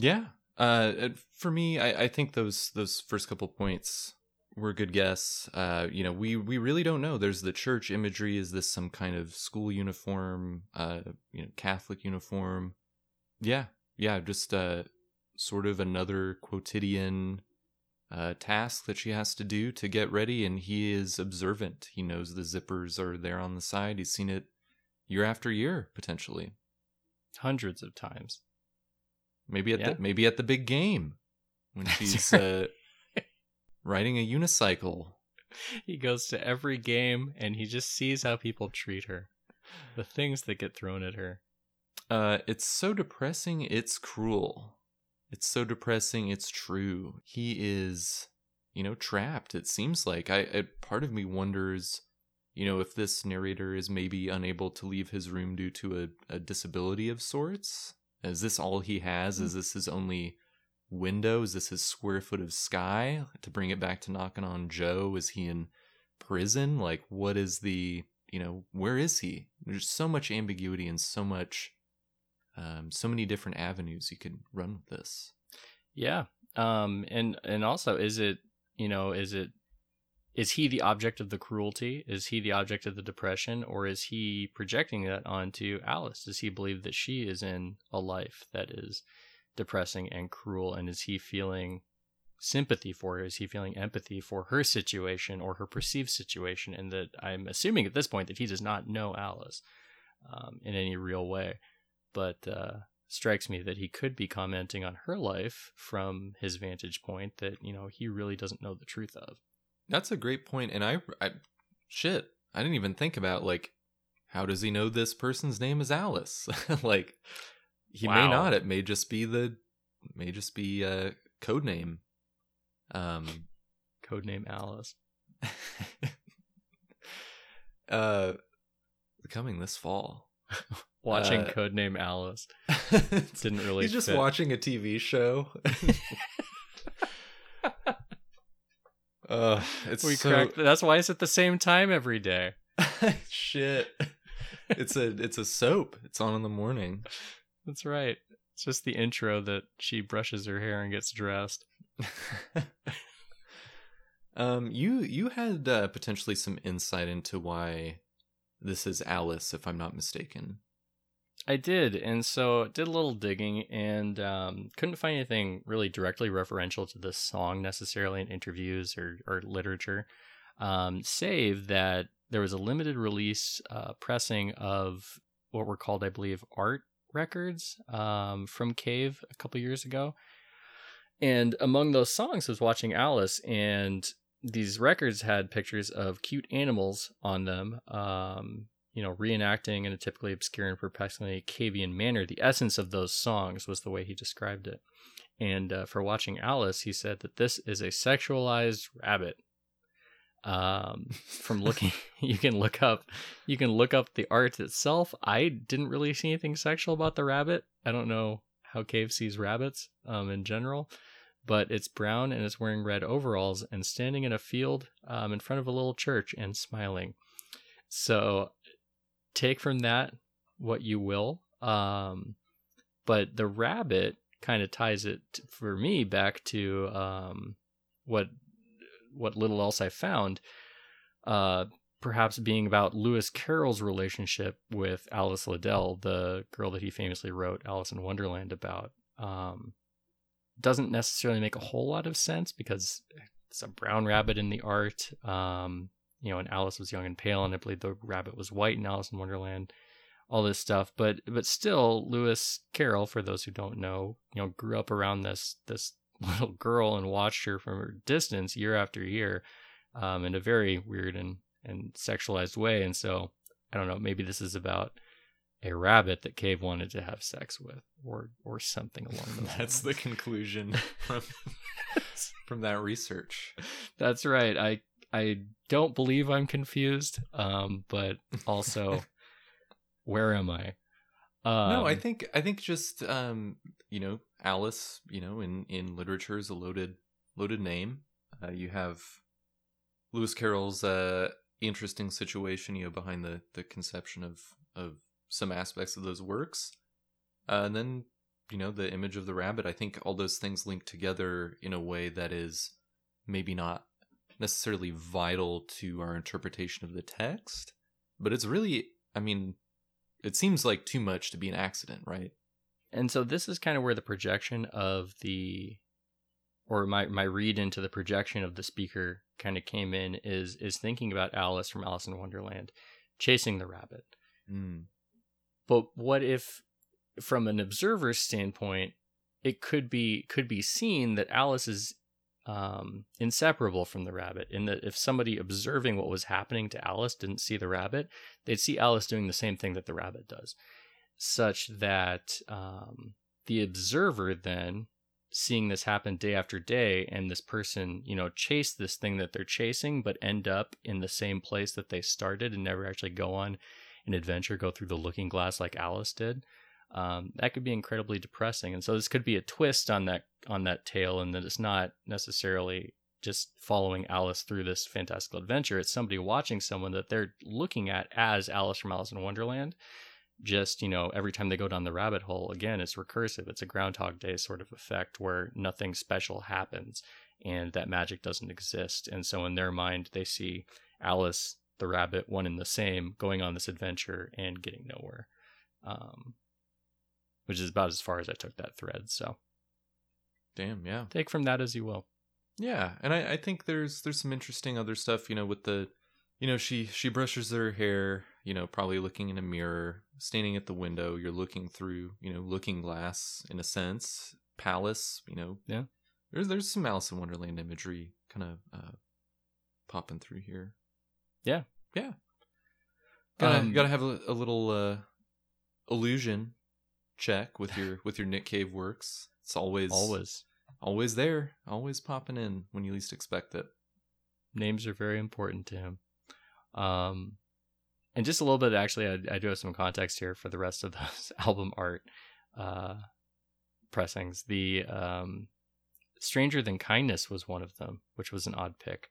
Yeah. Uh, for me, I, I think those those first couple points were good guess. Uh, you know, we we really don't know. There's the church imagery. Is this some kind of school uniform? Uh, you know, Catholic uniform? Yeah, yeah. Just uh, sort of another quotidian uh, task that she has to do to get ready. And he is observant. He knows the zippers are there on the side. He's seen it year after year, potentially. Hundreds of times. Maybe at Yeah. the maybe at the big game when she's uh, riding a unicycle. He goes to every game and he just sees how people treat her, the things that get thrown at her. Uh, it's so depressing. It's cruel. It's so depressing. It's true. He is, you know, trapped. It seems like I. I part of me wonders, you know, if this narrator is maybe unable to leave his room due to a, a disability of sorts. Is this all he has? Is this his only window? Is this his square foot of sky? To bring it back to knocking on Joe, is he in prison? Like, what is the, you know, where is he? There's so much ambiguity and so much, um, so many different avenues you could run with this. Yeah. Um and and also is it, you know, is it is he the object of the cruelty? Is he the object of the depression or is he projecting that onto Alice? Does he believe that she is in a life that is depressing and cruel and is he feeling sympathy for her? Is he feeling empathy for her situation or her perceived situation? And that I'm assuming at this point that he does not know Alice um, in any real way, but uh, strikes me that he could be commenting on her life from his vantage point that you know he really doesn't know the truth of. That's a great point, and I, I shit, I didn't even think about like how does he know this person's name is Alice? like he may not. It may just be the may just be a code name. Um code name Alice. uh coming this fall. Watching Uh, Codename Alice didn't really. He's just fit. watching a TV show. Uh, it's We so cracked. That's why it's at the same time every day. shit. It's a it's a soap. It's on in the morning. That's right. It's just the intro that she brushes her hair and gets dressed. um, you you had uh, potentially some insight into why this is Alice, if I'm not mistaken. I did, and so did a little digging and um, couldn't find anything really directly referential to this song necessarily in interviews or, or literature. Um, save that there was a limited release uh, pressing of what were called, I believe, art records um, from Cave a couple years ago. And among those songs was watching Alice, and these records had pictures of cute animals on them. Um, you know, reenacting in a typically obscure and perplexingly cavean manner. The essence of those songs was the way he described it. And uh, for watching Alice, he said that this is a sexualized rabbit. Um, from looking, you can look up, you can look up the art itself. I didn't really see anything sexual about the rabbit. I don't know how Cave sees rabbits um, in general, but it's brown and it's wearing red overalls and standing in a field um, in front of a little church and smiling. So take from that what you will. Um, but the rabbit kind of ties it for me back to um, what what little else I found. Uh, perhaps being about Lewis Carroll's relationship with Alice Liddell, the girl that he famously wrote Alice in Wonderland about. Um, doesn't necessarily make a whole lot of sense because it's a brown rabbit in the art. Um, you know, and Alice was young and pale, and I believe the rabbit was white in Alice in Wonderland. All this stuff, but but still, Lewis Carroll, for those who don't know, you know, grew up around this this little girl and watched her from a distance year after year, um, in a very weird and and sexualized way. And so, I don't know, maybe this is about a rabbit that Cave wanted to have sex with, or or something along those That's the conclusion from from that research. That's right. I I don't believe I'm confused, um, but also, where am I? Um, no, I think I think just um, you know, Alice, you know, in in literature is a loaded loaded name. Uh, you have Lewis Carroll's uh interesting situation, you know, behind the the conception of of some aspects of those works. Uh, and then, you know, the image of the rabbit, I think all those things link together in a way that is maybe not necessarily vital to our interpretation of the text, but it's really, I mean, it seems like too much to be an accident, right? and so this is kind of where the projection of the or my my read into the projection of the speaker kind of came in is is thinking about Alice from Alice in Wonderland chasing the rabbit. Mm. But what if from an observer's standpoint it could be could be seen that Alice is um, inseparable from the rabbit in that if somebody observing what was happening to Alice didn't see the rabbit, they'd see Alice doing the same thing that the rabbit does, such that um, the observer then seeing this happen day after day and this person you know chase this thing that they're chasing but end up in the same place that they started and never actually go on an adventure go through the looking glass like alice did um, that could be incredibly depressing. And so this could be a twist on that on that tale and that it's not necessarily just following alice through this fantastical adventure. It's somebody watching someone that they're looking at as alice from alice in wonderland. Just you know every time they go down the rabbit hole again it's recursive. It's a groundhog day sort of effect where nothing special happens and that magic doesn't exist. And so in their mind they see alice the rabbit one and the same going on this adventure and getting nowhere. Um, which is about as far as i took that thread so Damn, yeah. take from that as you will Yeah, and I, I think there's there's some interesting other stuff, you know, with the you know, she she brushes her hair, you know, probably looking in a mirror, standing at the window, you're looking through, you know, looking glass in a sense, palace, you know. Yeah. There's there's some Alice in Wonderland imagery kind of uh popping through here. Yeah. Yeah. Gotta Um, gotta have a, a little uh illusion check with your with your Nick Cave works. It's always Always. always there, always popping in when you least expect it. names are very important to him. Um, and just a little bit, actually, I, I do have some context here for the rest of those album art uh, pressings. The um, Stranger Than Kindness was one of them, which was an odd pick.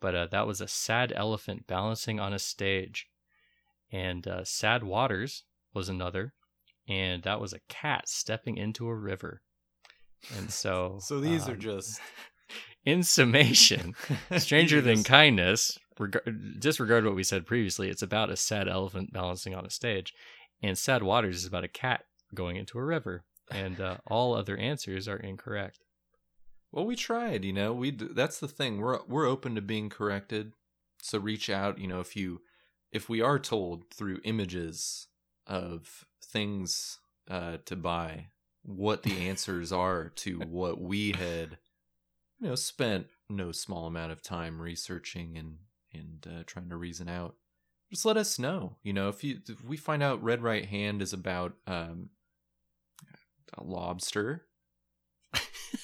But uh, that was a sad elephant balancing on a stage. And uh, Sad Waters was another. And that was a cat stepping into a river. And so. So these are um, just in summation, Stranger Than Kindness, reg- disregard what we said previously. It's about a sad elephant balancing on a stage, and Sad Waters is about a cat going into a river. And uh, all other answers are incorrect. Well, we tried, you know. We d- that's the thing. We're we're open to being corrected. So reach out, you know, if you if we are told through images of things uh to buy what the answers are to what we had you know spent no small amount of time researching and and uh, trying to reason out. Just let us know you know if you if we find out red right hand is about um a lobster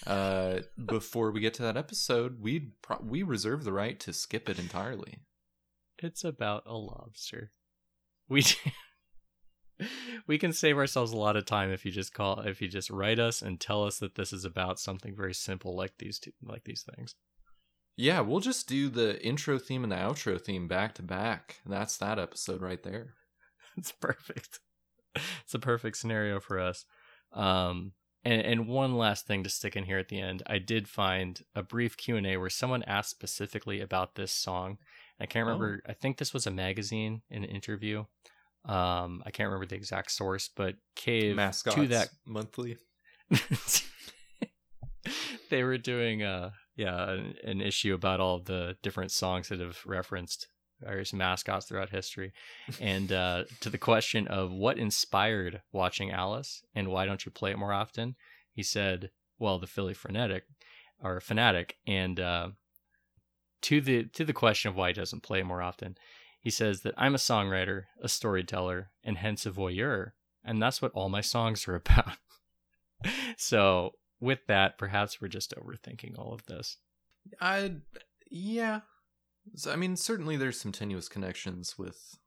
uh before we get to that episode we pro- we reserve the right to skip it entirely. It's about a lobster. We we can save ourselves a lot of time if you just call if you just write us and tell us that this is about something very simple like these two like these things. yeah we'll just do the intro theme and the outro theme back to back that's that episode right there it's perfect. It's a perfect scenario for us. Um, and and one last thing to stick in here at the end, I did find a brief Q and A where someone asked specifically about this song. I can't remember. I think this was a magazine an interview. Um, I can't remember the exact source, but Cave mascots to that monthly. They were doing uh yeah an, an issue about all the different songs that have referenced various mascots throughout history. And uh to the question of what inspired watching alice and why don't you play it more often he said well the philly frenetic or fanatic. And uh to the to the question of why he doesn't play it more often he says that i'm a songwriter a storyteller and hence a voyeur and that's what all my songs are about so with that, perhaps we're just overthinking all of this. I yeah. So, I mean, certainly there's some tenuous connections with,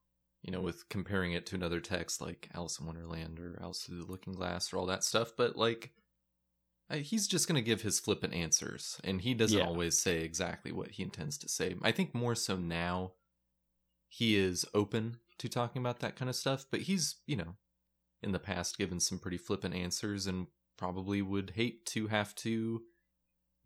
you know, with comparing it to another text like Alice in Wonderland or Alice Through the Looking Glass or all that stuff. But like, he's just gonna give his flippant answers, and he doesn't Yeah. always say exactly what he intends to say. I think more so now, he is open to talking about that kind of stuff. But he's, you know, in the past given some pretty flippant answers, and probably would hate to have to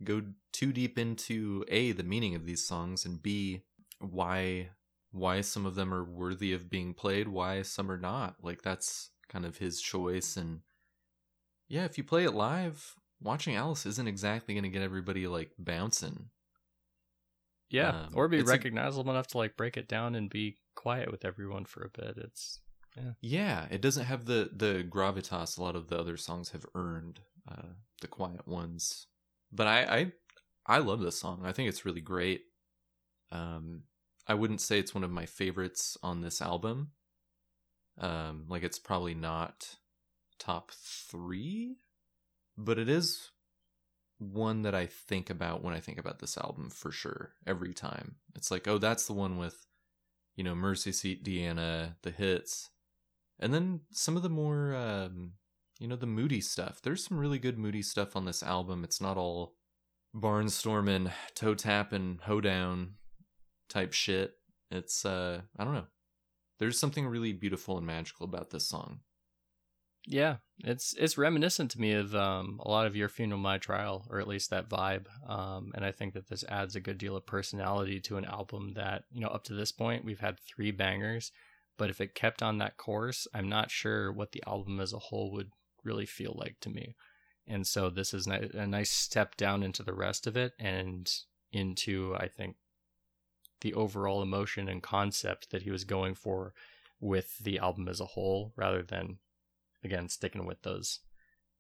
go too deep into a the meaning of these songs and b why why some of them are worthy of being played why some are not like that's kind of his choice and yeah if you play it live watching alice isn't exactly going to get everybody like bouncing Yeah, Um, or be it's a- recognizable enough to like break it down and be quiet with everyone for a bit. It's yeah. It doesn't have the the gravitas a lot of the other songs have earned uh the quiet ones. But i i i love this song. I think it's really great. Um i wouldn't say it's one of my favorites on this album. Um like it's probably not top three but it is one that i think about when i think about this album for sure every time. It's like oh that's the one with you know mercy seat deanna the hits and then some of the more um you know the moody stuff. There's some really good moody stuff on this album. It's not all barnstorming toe tapping hoedown type shit. It's uh i don't know. There's something really beautiful and magical about this song. Yeah, it's it's reminiscent to me of um, a lot of your funeral, my trial, or at least that vibe. Um, and I think that this adds a good deal of personality to an album that you know up to this point we've had three bangers, but if it kept on that course, I'm not sure what the album as a whole would really feel like to me. and so this is a nice step down into the rest of it and into I think the overall emotion and concept that he was going for with the album as a whole, rather than again sticking with those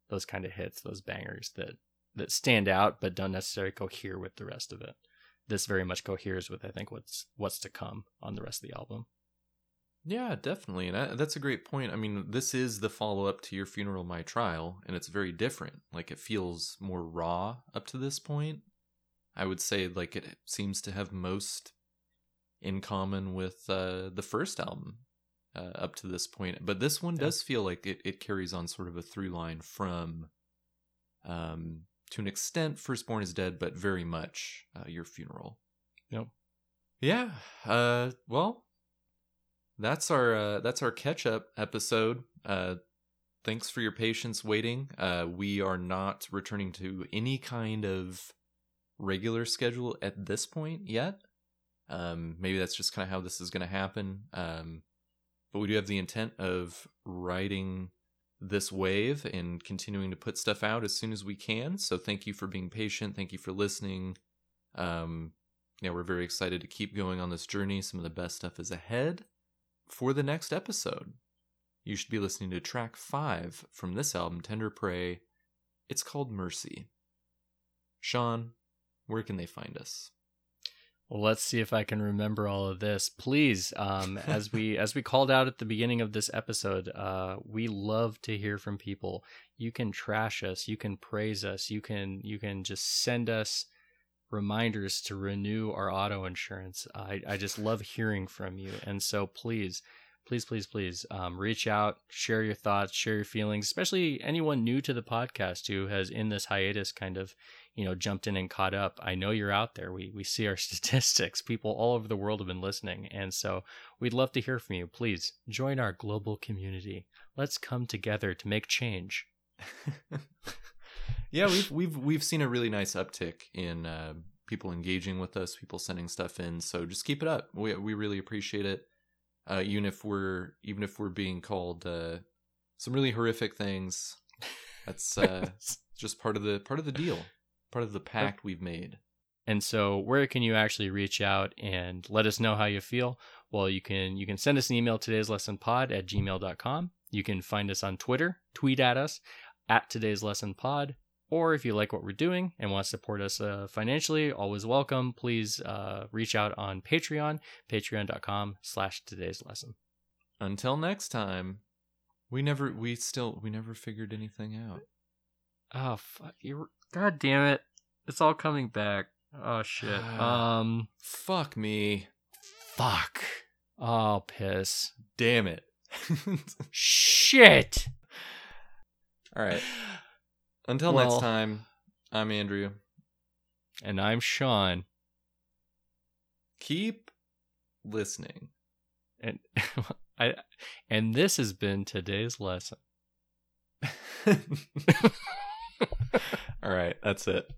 those kind of hits, those bangers that that stand out but don't necessarily cohere with the rest of it. This very much coheres with I think what's what's to come on the rest of the album. Yeah, definitely. And I, that's a great point. I mean, this is the follow up to Your Funeral, My Trial, and it's very different. Like, it feels more raw up to this point. I would say, like, it seems to have most in common with uh, the first album uh, up to this point. But this one Yeah. does feel like it, it carries on sort of a through line from, um, to an extent, Firstborn is Dead, but very much uh, Your Funeral. Yep. Yeah. Uh, well, that's our uh, that's our catch up episode. Uh, thanks for your patience waiting. Uh, we are not returning to any kind of regular schedule at this point yet. Um, maybe that's just kind of how this is going to happen. Um, but we do have the intent of riding this wave and continuing to put stuff out as soon as we can. So thank you for being patient. Thank you for listening. Um, yeah, we're very excited to keep going on this journey. Some of the best stuff is ahead for the next episode. You should be listening to track five from this album, Tender Prey. It's called Mercy. Sean, where can they find us? Well, let's see if I can remember all of this. Please, um, as we as we called out at the beginning of this episode, uh, we love to hear from people. You can trash us, you can praise us, you can you can just send us reminders to renew our auto insurance. I I just love hearing from you, and so please, please, please, please, um, reach out, share your thoughts, share your feelings, especially anyone new to the podcast who has in this hiatus kind of you know jumped in and caught up. I know you're out there. We we see our statistics. People all over the world have been listening. And so we'd love to hear from you. Please join our global community. Let's come together to make change. Yeah, we've we've we've seen a really nice uptick in uh, people engaging with us, people sending stuff in. So just keep it up. We we really appreciate it. Uh, even if we're even if we're being called uh, some really horrific things, that's uh, just part of the part of the deal, part of the pact we've made. And so where can you actually reach out and let us know how you feel? Well, you can you can send us an email today's lesson pod at gmail.com. You can find us on Twitter, tweet at us at today's lesson pod. Or if you like what we're doing and want to support us uh, financially, always welcome. Please uh, reach out on Patreon, patreon.com slash today's lesson. Until next time, we never we still we never figured anything out. Oh, fuck. You, God damn it. It's all coming back. Oh, shit. Um, Fuck me. fuck. Oh, piss. Damn it. Shit. All right. Until Well- next time, I'm Andrew. And I'm Sean. Keep listening. And I and this has been today's lesson. All right, that's it.